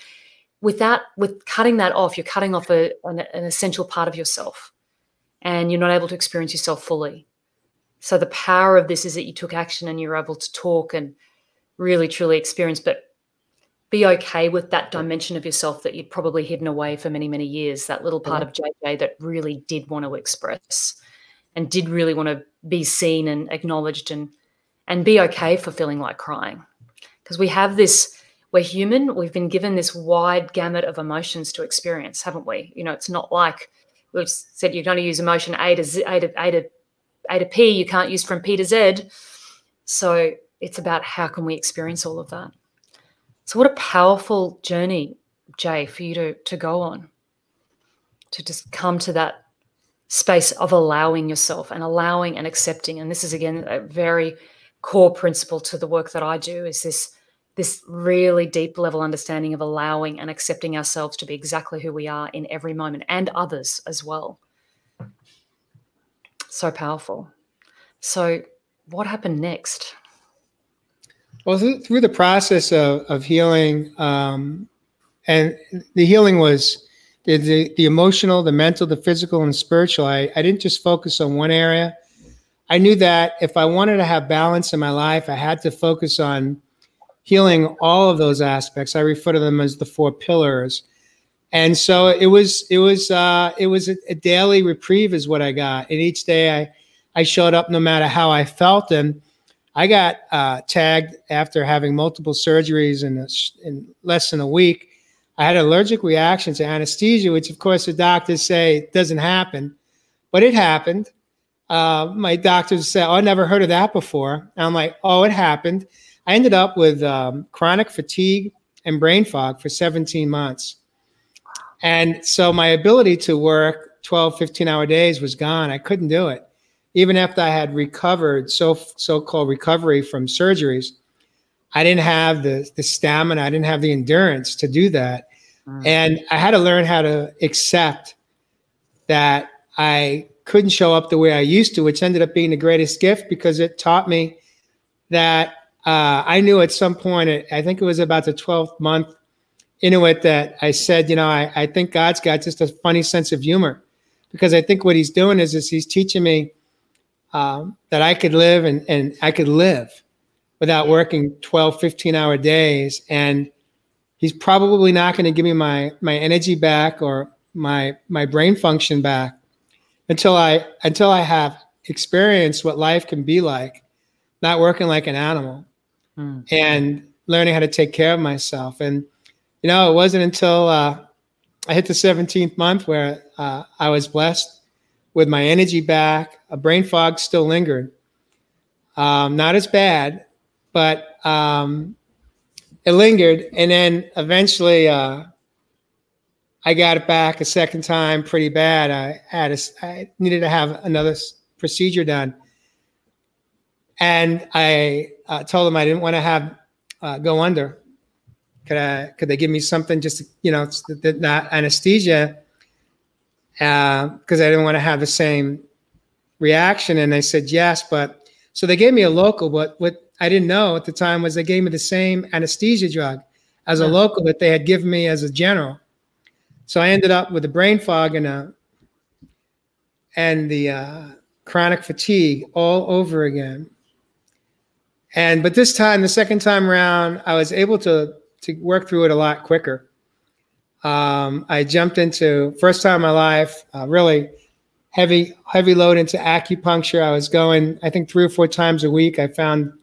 with that, with cutting that off, you're cutting off a, an, an essential part of yourself and you're not able to experience yourself fully. So the power of this is that you took action and you're able to talk and really truly experience, but be okay with that dimension of yourself that you'd probably hidden away for many, many years, that little part of JJ that really did want to express and did really want to be seen and acknowledged and and be okay for feeling like crying. Because we have this, we're human, we've been given this wide gamut of emotions to experience, haven't we? You know, it's not like we've said you can only use emotion A to Z, A to A to A to P. You can't use from P to Z. So it's about how can we experience all of that. So, what a powerful journey, Jay, for you to, to go on, to just come to that space of allowing yourself and allowing and accepting. And this is, again, a very core principle to the work that I do is this this really deep level understanding of allowing and accepting ourselves to be exactly who we are in every moment and others as well. So powerful. So, what happened next? Well, through, the process of, of healing, um, and the healing was the, the, the, emotional, the mental, the physical, and spiritual. I, I didn't just focus on one area. I knew that if I wanted to have balance in my life, I had to focus on healing all of those aspects. I refer to them as the four pillars. And so it was it was uh, it was a, a daily reprieve is what I got. And each day I I showed up no matter how I felt. And I got uh, tagged after having multiple surgeries in, a, in less than a week. I had an allergic reaction to anesthesia, which of course the doctors say doesn't happen, but it happened. Uh, my doctors said, "Oh, I never heard of that before." And I'm like, "Oh, it happened." I ended up with um, chronic fatigue and brain fog for 17 months. And so my ability to work 12, 15 hour days was gone. I couldn't do it even after I had recovered, so so-called recovery from surgeries, I didn't have the the stamina, I didn't have the endurance to do that, mm. and I had to learn how to accept that I couldn't show up the way I used to, which ended up being the greatest gift because it taught me that uh, I knew at some point, I think it was about the 12th month into it, that I said, you know, I, I think God's got just a funny sense of humor because I think what he's doing is, is he's teaching me um, that I could live and, and I could live without working 12, 15 hour days. And he's probably not going to give me my, my energy back or my, my brain function back until I, until I have experienced what life can be like, not working like an animal mm. and learning how to take care of myself. And, you know, it wasn't until uh, I hit the 17th month where uh, I was blessed with my energy back. A brain fog still lingered. Um, not as bad, but um, it lingered. And then eventually uh, I got it back a second time pretty bad. I had a, I needed to have another procedure done. And I uh, told them I didn't want to have uh, go under. Could I? Could they give me something just to, you know, not anesthesia? because uh, I didn't want to have the same reaction. And they said yes, but so they gave me a local. But what I didn't know at the time was they gave me the same anesthesia drug as a local that they had given me as a general. So I ended up with a brain fog and a and the uh, chronic fatigue all over again. And but this time, the second time around, I was able to to work through it a lot quicker. Um, I jumped into first time in my life, uh, really heavy heavy load into acupuncture. I was going, I think, three or four times a week. I found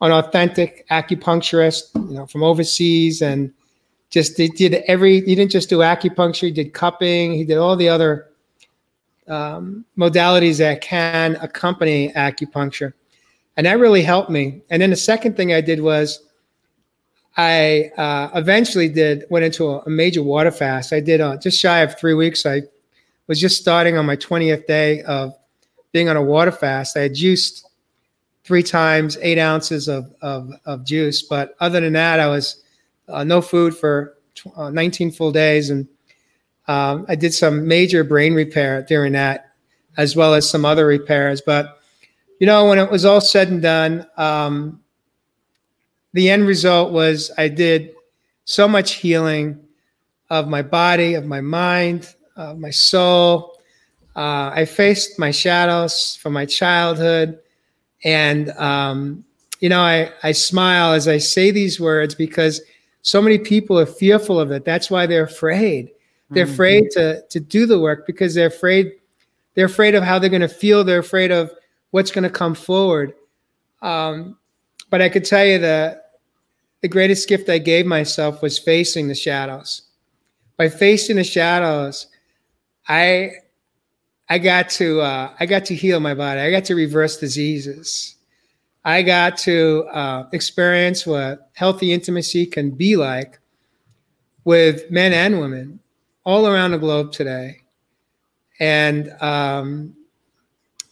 an authentic acupuncturist, you know, from overseas, and just he did every. He didn't just do acupuncture; he did cupping. He did all the other um, modalities that can accompany acupuncture, and that really helped me. And then the second thing I did was I uh, eventually did went into a, a, major water fast. I did uh, just shy of three weeks. I was just starting on my 20th day of being on a water fast. I had juiced three times, eight ounces of, of, of juice. But other than that, I was uh, no food for uh, 19 full days. And um, I did some major brain repair during that, as well as some other repairs. But, you know, when it was all said and done, um, the end result was I did so much healing of my body, of my mind, of my soul. Uh, I faced my shadows from my childhood. And, um, you know, I, I smile as I say these words because so many people are fearful of it. That's why they're afraid. They're mm-hmm. afraid to, to do the work because they're afraid. They're afraid of how they're going to feel. They're afraid of what's going to come forward. Um, but I could tell you that the greatest gift I gave myself was facing the shadows. By facing the shadows, I I got to uh, I got to heal my body. I got to reverse diseases. I got to uh, experience what healthy intimacy can be like with men and women all around the globe today. And um,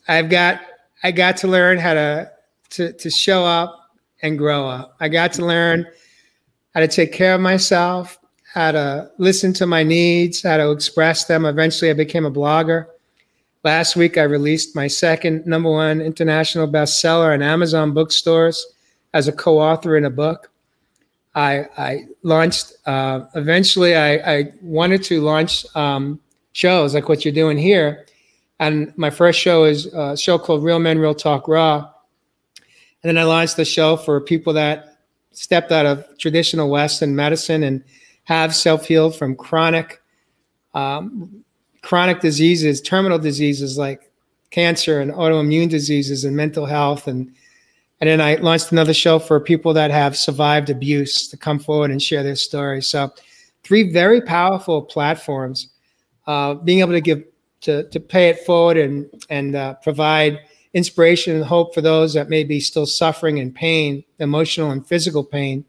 I've got I got to learn how to, to to show up and grow up. I got to learn how to take care of myself, how to listen to my needs, how to express them. Eventually, I became a blogger. Last week, I released my second number one international bestseller in Amazon bookstores as a co author in a book. I, I launched, uh, eventually, I, I, wanted to launch um, shows like what you're doing here. And my first show is a show called Real Men, Real Talk Raw. And then I launched the show for people that stepped out of traditional Western medicine and have self healed from chronic um, chronic diseases, terminal diseases like cancer and autoimmune diseases and mental health and and then I launched another show for people that have survived abuse to come forward and share their stories. So, three very powerful platforms. Uh, being able to give to to pay it forward and and uh, provide inspiration and hope for those that may be still suffering in pain, emotional and physical pain,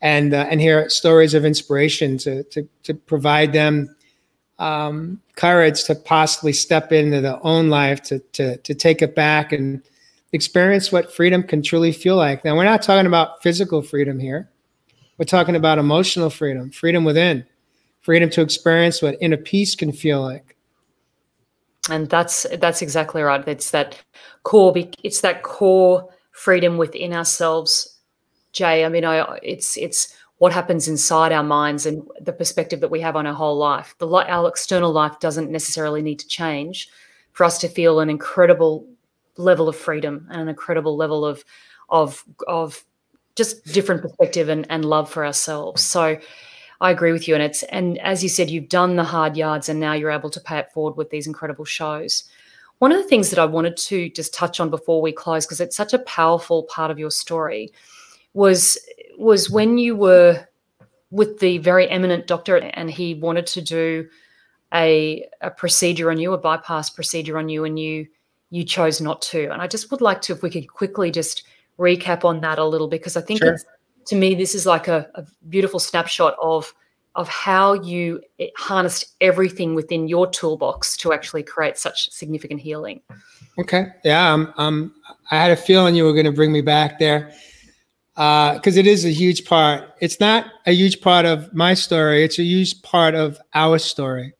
and uh, and hear stories of inspiration to to to provide them um, courage to possibly step into their own life to to to take it back and experience what freedom can truly feel like. Now we're not talking about physical freedom here. We're talking about emotional freedom, freedom within, freedom to experience what inner peace can feel like. And that's that's exactly right. It's that core. It's that core freedom within ourselves, Jay. I mean, I it's it's what happens inside our minds and the perspective that we have on our whole life. The our external life doesn't necessarily need to change for us to feel an incredible level of freedom and an incredible level of of of just different perspective and, and love for ourselves. So I agree with you. And it's and as you said, you've done the hard yards and now you're able to pay it forward with these incredible shows. One of the things that I wanted to just touch on before we close, because it's such a powerful part of your story, was was when you were with the very eminent doctor and he wanted to do a, a procedure on you, a bypass procedure on you, and you you chose not to. And I just would like to, if we could quickly just recap on that a little, because I think sure. To me this is like a, a, beautiful snapshot of of how you harnessed everything within your toolbox to actually create such significant healing. Okay, yeah, um, um, I had a feeling you were going to bring me back there because uh, it is a huge part. It's not a huge part of my story, it's a huge part of our story.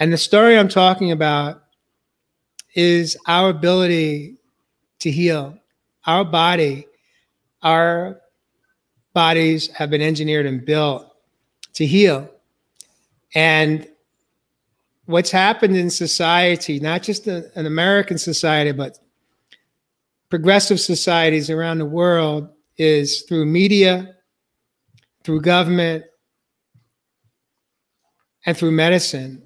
And the story I'm talking about is our ability to heal. Our body, our bodies have been engineered and built to heal. And what's happened in society, not just an American society, but progressive societies around the world, is through media, through government, and through medicine.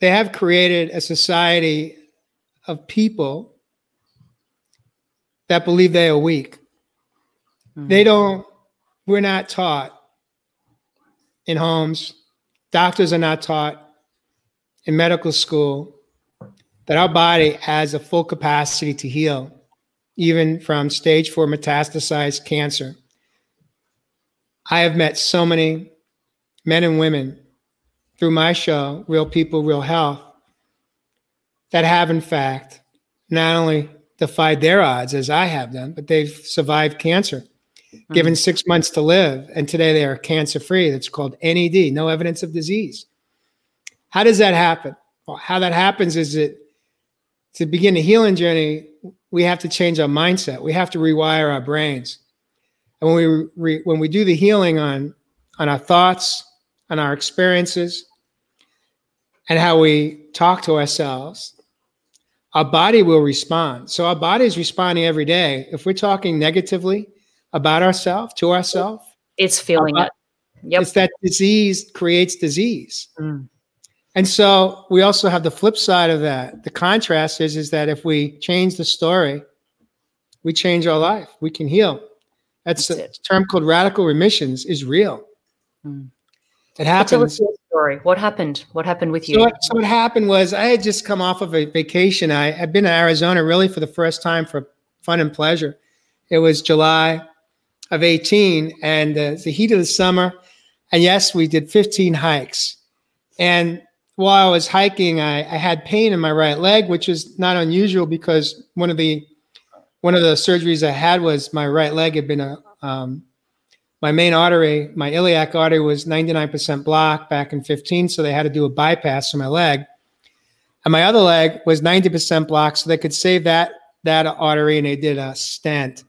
They have created a society of people that believe they are weak. Mm-hmm. They don't, we're not taught in homes, doctors are not taught in medical school that our body has a full capacity to heal even from stage four metastasized cancer. I have met so many men and women through my show, Real People, Real Health, that have, in fact, not only defied their odds as I have done, but they've survived cancer, mm-hmm. given six months to live. And today they are cancer free. That's called NED, no evidence of disease. How does that happen? Well, how that happens is that to begin the healing journey, we have to change our mindset. We have to rewire our brains. And when we re, when we do the healing on on our thoughts, on our experiences, and how we talk to ourselves, our body will respond. So our body is responding every day. If we're talking negatively about ourselves to ourselves, it's feeling it. Yep. It's that disease creates disease. Mm. And so we also have the flip side of that. The contrast is, is that if we change the story, we change our life. We can heal. That's, That's a it. term called radical remissions is real. Mm. It happened. Tell us your story. What happened? What happened with you? So, what- so what happened was I had just come off of a vacation. I had been in Arizona really for the first time for fun and pleasure. It was July of 18 and uh, the heat of the summer. And yes, we did 15 hikes. And while I was hiking, I, I had pain in my right leg, which is not unusual because one of the one of the surgeries I had was my right leg had been a um, my main artery, my iliac artery was 99% blocked back in 15, so they had to do a bypass to my leg. And my other leg was 90% blocked, so they could save that that artery, and they did a stent.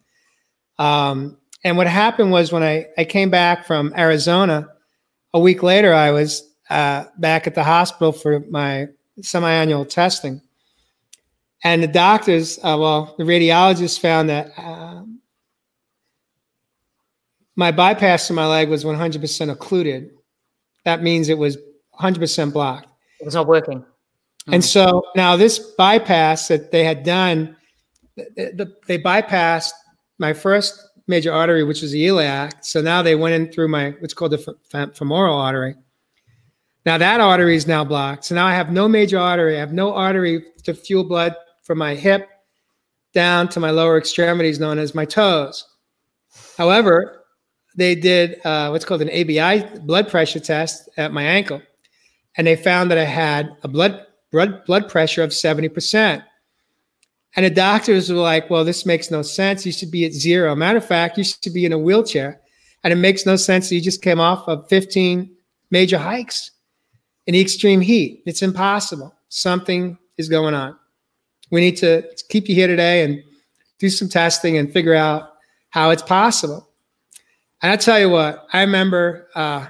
Um, and what happened was when I, I came back from Arizona, a week later, I was uh, back at the hospital for my semi-annual testing. And the doctors, uh, well, the radiologists found that um, my bypass to my leg was 100% occluded. That means it was 100% blocked. it was not working. And so now this bypass that they had done, the, the, they bypassed my first major artery, which was the iliac. So now they went in through my what's called the fem- femoral artery. Now that artery is now blocked. So now I have no major artery. I have no artery to fuel blood from my hip down to my lower extremities, known as my toes. However, they did uh, what's called an ABI blood pressure test at my ankle, and they found that I had a blood blood blood pressure of 70%. And the doctors were like, well, this makes no sense. You should be at zero. Matter of fact, you should be in a wheelchair. And it makes no sense. You just came off of 15 major hikes in the extreme heat. It's impossible. Something is going on. We need to keep you here today and do some testing and figure out how it's possible. And I tell you what, I remember uh,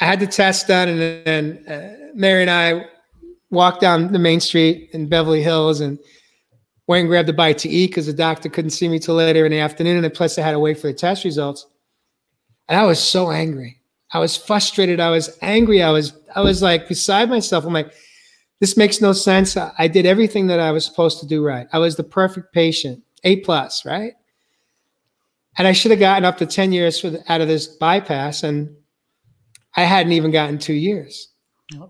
I had the test done, and then uh, Mary and I walked down the main street in Beverly Hills and went and grabbed a bite to eat because the doctor couldn't see me till later in the afternoon, and plus I had to wait for the test results. And I was so angry. I was frustrated. I was angry. I was I was like beside myself. I'm like, this makes no sense. I did everything that I was supposed to do right. I was the perfect patient, A plus, right? And I should have gotten up to 10 years for the, out of this bypass, and I hadn't even gotten two years.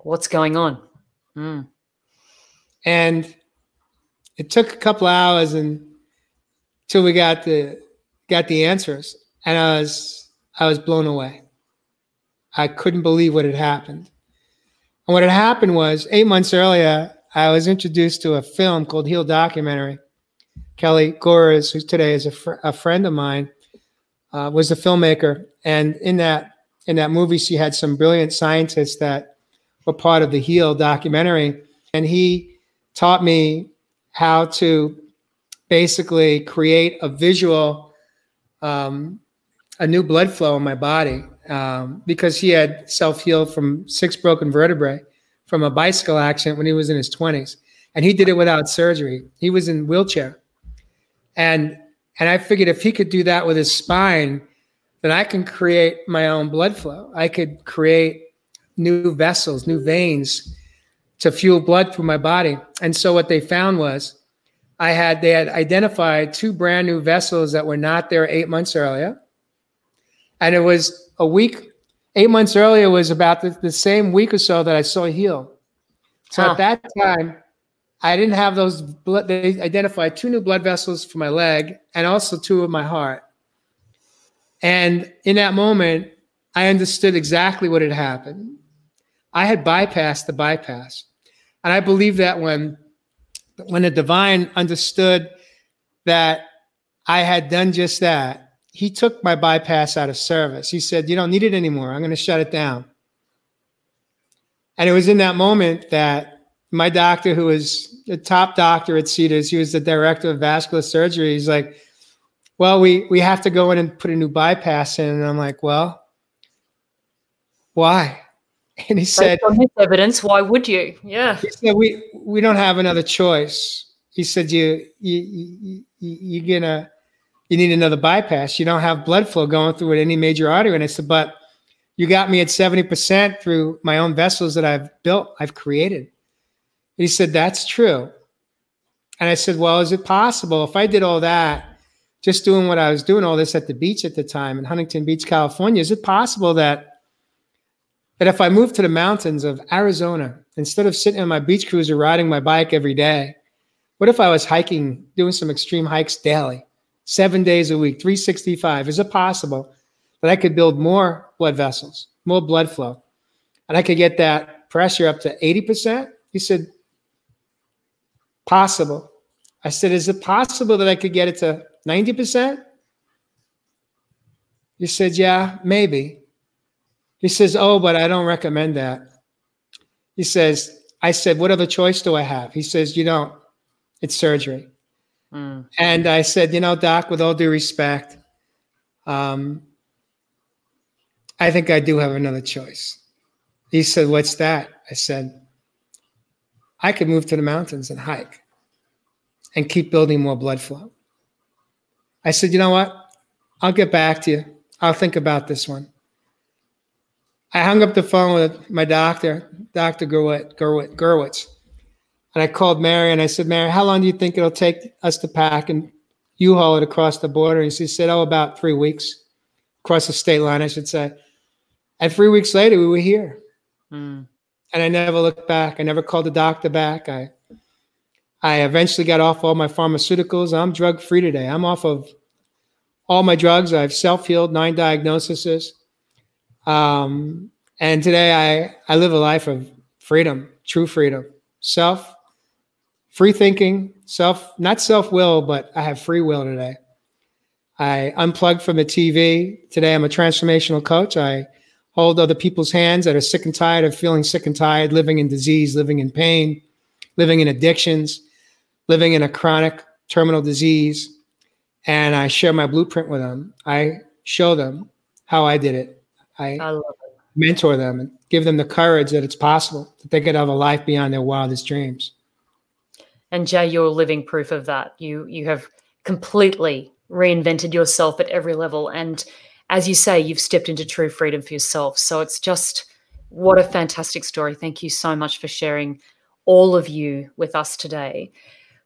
What's going on? Mm. And it took a couple hours and till we got the got the answers. And I was I was blown away. I couldn't believe what had happened. And what had happened was eight months earlier, I was introduced to a film called Heal Documentary. Kelly Gores, who today is a, fr- a friend of mine, uh, was the filmmaker. And in that in that movie, she had some brilliant scientists that were part of the Heal documentary. And he taught me how to basically create a visual, um, a new blood flow in my body um, because he had self healed from six broken vertebrae from a bicycle accident when he was in his 20s. And he did it without surgery. He was in wheelchair. And and I figured if he could do that with his spine, then I can create my own blood flow. I could create new vessels, new veins to fuel blood through my body. And so what they found was I had they had identified two brand new vessels that were not there eight months earlier. And it was a week, eight months earlier was about the, the same week or so that I saw heal. So Huh. at that time, I didn't have those blood. They identified two new blood vessels for my leg and also two of my heart. And in that moment, I understood exactly what had happened. I had bypassed the bypass. And I believe that when when the divine understood that I had done just that, he took my bypass out of service. He said, You don't need it anymore. I'm going to shut it down. And it was in that moment that my doctor, who was the top doctor at Cedars, he was the director of vascular surgery. He's like, Well, we, we have to go in and put a new bypass in. And I'm like, Well, why? And he said, Based on this evidence, why would you? Yeah. he said we we don't have another choice. He said you you you, you you're gonna you need another bypass. You don't have blood flow going through any major artery. And I said, but you got me at seventy percent through my own vessels that I've built, I've created. He said that's true. And I said, well, is it possible if I did all that just doing what I was doing, all this at the beach at the time in Huntington Beach, California. Is it possible that that if I moved to the mountains of Arizona, instead of sitting on my beach cruiser riding my bike every day, what if I was hiking, doing some extreme hikes daily, seven days a week, 365? Is it possible that I could build more blood vessels, more blood flow, and I could get that pressure up to 80%? He said, possible. I said, is it possible that I could get it to 90%? He said, yeah, maybe. He says, oh, but I don't recommend that. He says, I said, what other choice do I have? He says, you don't. It's surgery. Mm. And I said, you know, doc, with all due respect, um, I think I do have another choice. He said, what's that? I said, I could move to the mountains and hike and keep building more blood flow. I said, you know what? I'll get back to you. I'll think about this one. I hung up the phone with my doctor, Dr. Gerwitz, Gerwitz, Gerwitz, and I called Mary and I said, Mary, how long do you think it'll take us to pack and U-Haul it across the border? And she said, oh, about three weeks, across the state line, I should say. And three weeks later, we were here. Mm. And I never looked back. I never called the doctor back. I I eventually got off all my pharmaceuticals. I'm drug free today. I'm off of all my drugs. I've self healed, nine diagnoses. Um, and today I, I live a life of freedom, true freedom, self, free thinking, self, not self will, but I have free will today. I unplugged from the TV. Today I'm a transformational coach. I hold other people's hands that are sick and tired of feeling sick and tired, living in disease, living in pain, living in addictions living in a chronic terminal disease and I share my blueprint with them. I show them how I did it. I, I mentor them and give them the courage that it's possible that they could have a life beyond their wildest dreams. And Jay, you're living proof of that. You you have completely reinvented yourself at every level, and as you say, you've stepped into true freedom for yourself. So it's just what a fantastic story. Thank you so much for sharing all of you with us today.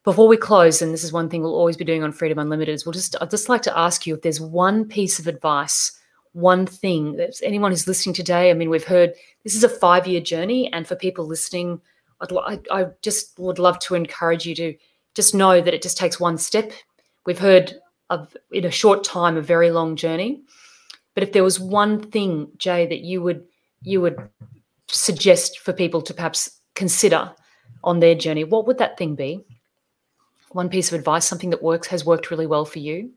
Before we close, and this is one thing we'll always be doing on Freedom Unlimited, is we'll just I'd just like to ask you if there's one piece of advice, one thing that anyone who's listening today. I mean, we've heard this is a five-year journey, and for people listening, I'd, I, I just would love to encourage you to just know that it just takes one step. We've heard of in a short time a very long journey, but if there was one thing, Jay, that you would you would suggest for people to perhaps consider on their journey, what would that thing be? one piece of advice, something that works has worked really well for you?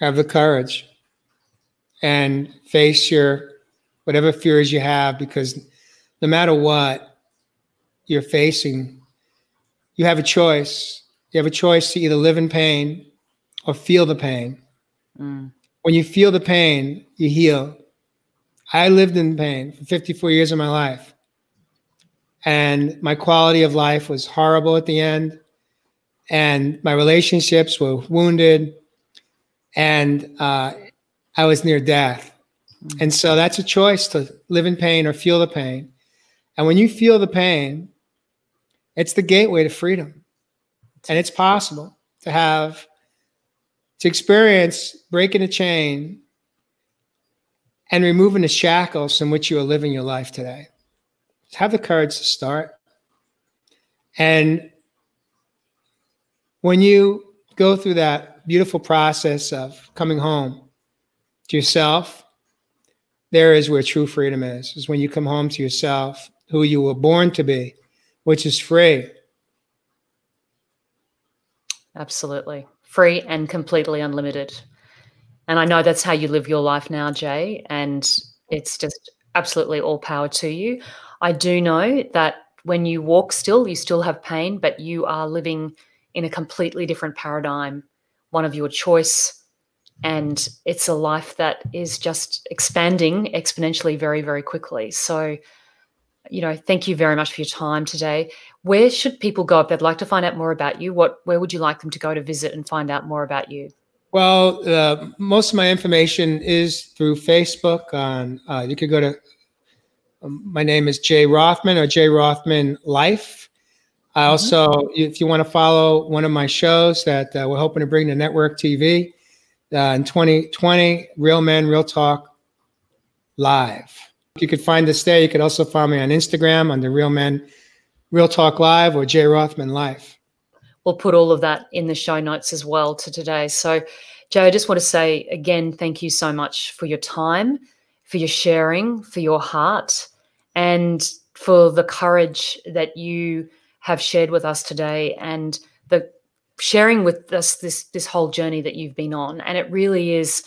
Have the courage and face your whatever fears you have because no matter what you're facing, you have a choice. You have a choice to either live in pain or feel the pain. Mm. When you feel the pain, you heal. I lived in pain for 54 years of my life and my quality of life was horrible at the end and my relationships were wounded and uh, i was near death mm-hmm. and so that's a choice to live in pain or feel the pain and when you feel the pain it's the gateway to freedom and it's possible to have to experience breaking a chain and removing the shackles in which you are living your life today have the courage to start. And when you go through that beautiful process of coming home to yourself, there is where true freedom is, is when you come home to yourself, who you were born to be, which is free. Absolutely. Free and completely unlimited. And I know that's how you live your life now, Jay. And it's just absolutely all power to you. I do know that when you walk still, you still have pain, but you are living in a completely different paradigm, one of your choice. And it's a life that is just expanding exponentially very, very quickly. So, you know, thank you very much for your time today. Where should people go if they'd like to find out more about you? What, where would you like them to go to visit and find out more about you? Well, uh, most of my information is through Facebook. On uh, you could go to um, my name is Jay Rothman or Jay Rothman Life. I mm-hmm. also, if you want to follow one of my shows that uh, we're hoping to bring to network TV uh, in 2020, Real Men, Real Talk Live. You could find us there. You could also find me on Instagram under Real Men, Real Talk Live or Jay Rothman Life. We'll put all of that in the show notes as well to today. So, Jay, I just want to say again, thank you so much for your time, for your sharing, for your heart, and for the courage that you have shared with us today and the sharing with us this this whole journey that you've been on. And it really is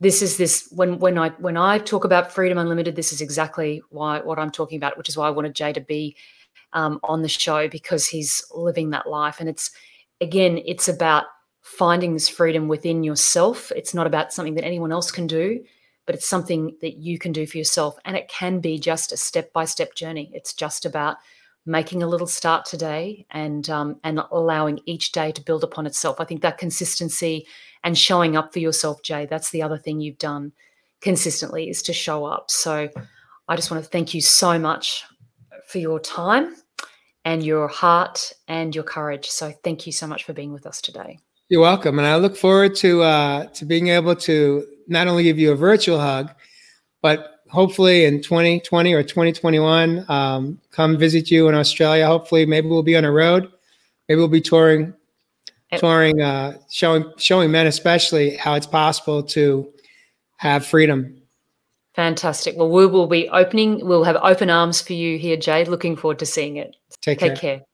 this is this when when I when I talk about freedom unlimited, this is exactly why what I'm talking about, which is why I wanted Jay to be um, on the show because he's living that life, and it's again, it's about finding this freedom within yourself. It's not about something that anyone else can do, but it's something that you can do for yourself, and it can be just a step by step journey. It's just about making a little start today and um, and allowing each day to build upon itself. I think that consistency and showing up for yourself, Jay, that's the other thing you've done consistently is to show up. So I just want to thank you so much for your time and your heart and your courage. So thank you so much for being with us today. You're welcome, and I look forward to uh, to being able to not only give you a virtual hug, but hopefully in 2020 or 2021, um, come visit you in Australia. Hopefully, maybe we'll be on a road. Maybe we'll be touring, touring, uh, showing showing men especially how it's possible to have freedom. Fantastic. Well, we will be opening. We'll have open arms for you here, Jay. Looking forward to seeing it. Take, Take care. care.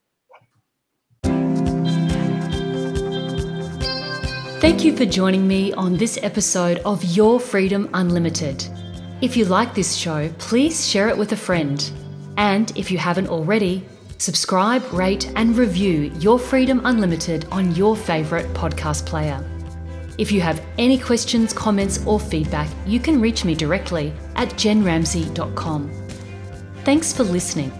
Thank you for joining me on this episode of Your Freedom Unlimited. If you like this show, please share it with a friend. And if you haven't already, subscribe, rate, and review Your Freedom Unlimited on your favourite podcast player. If you have any questions, comments, or feedback, you can reach me directly at jenramsey.com. Thanks for listening.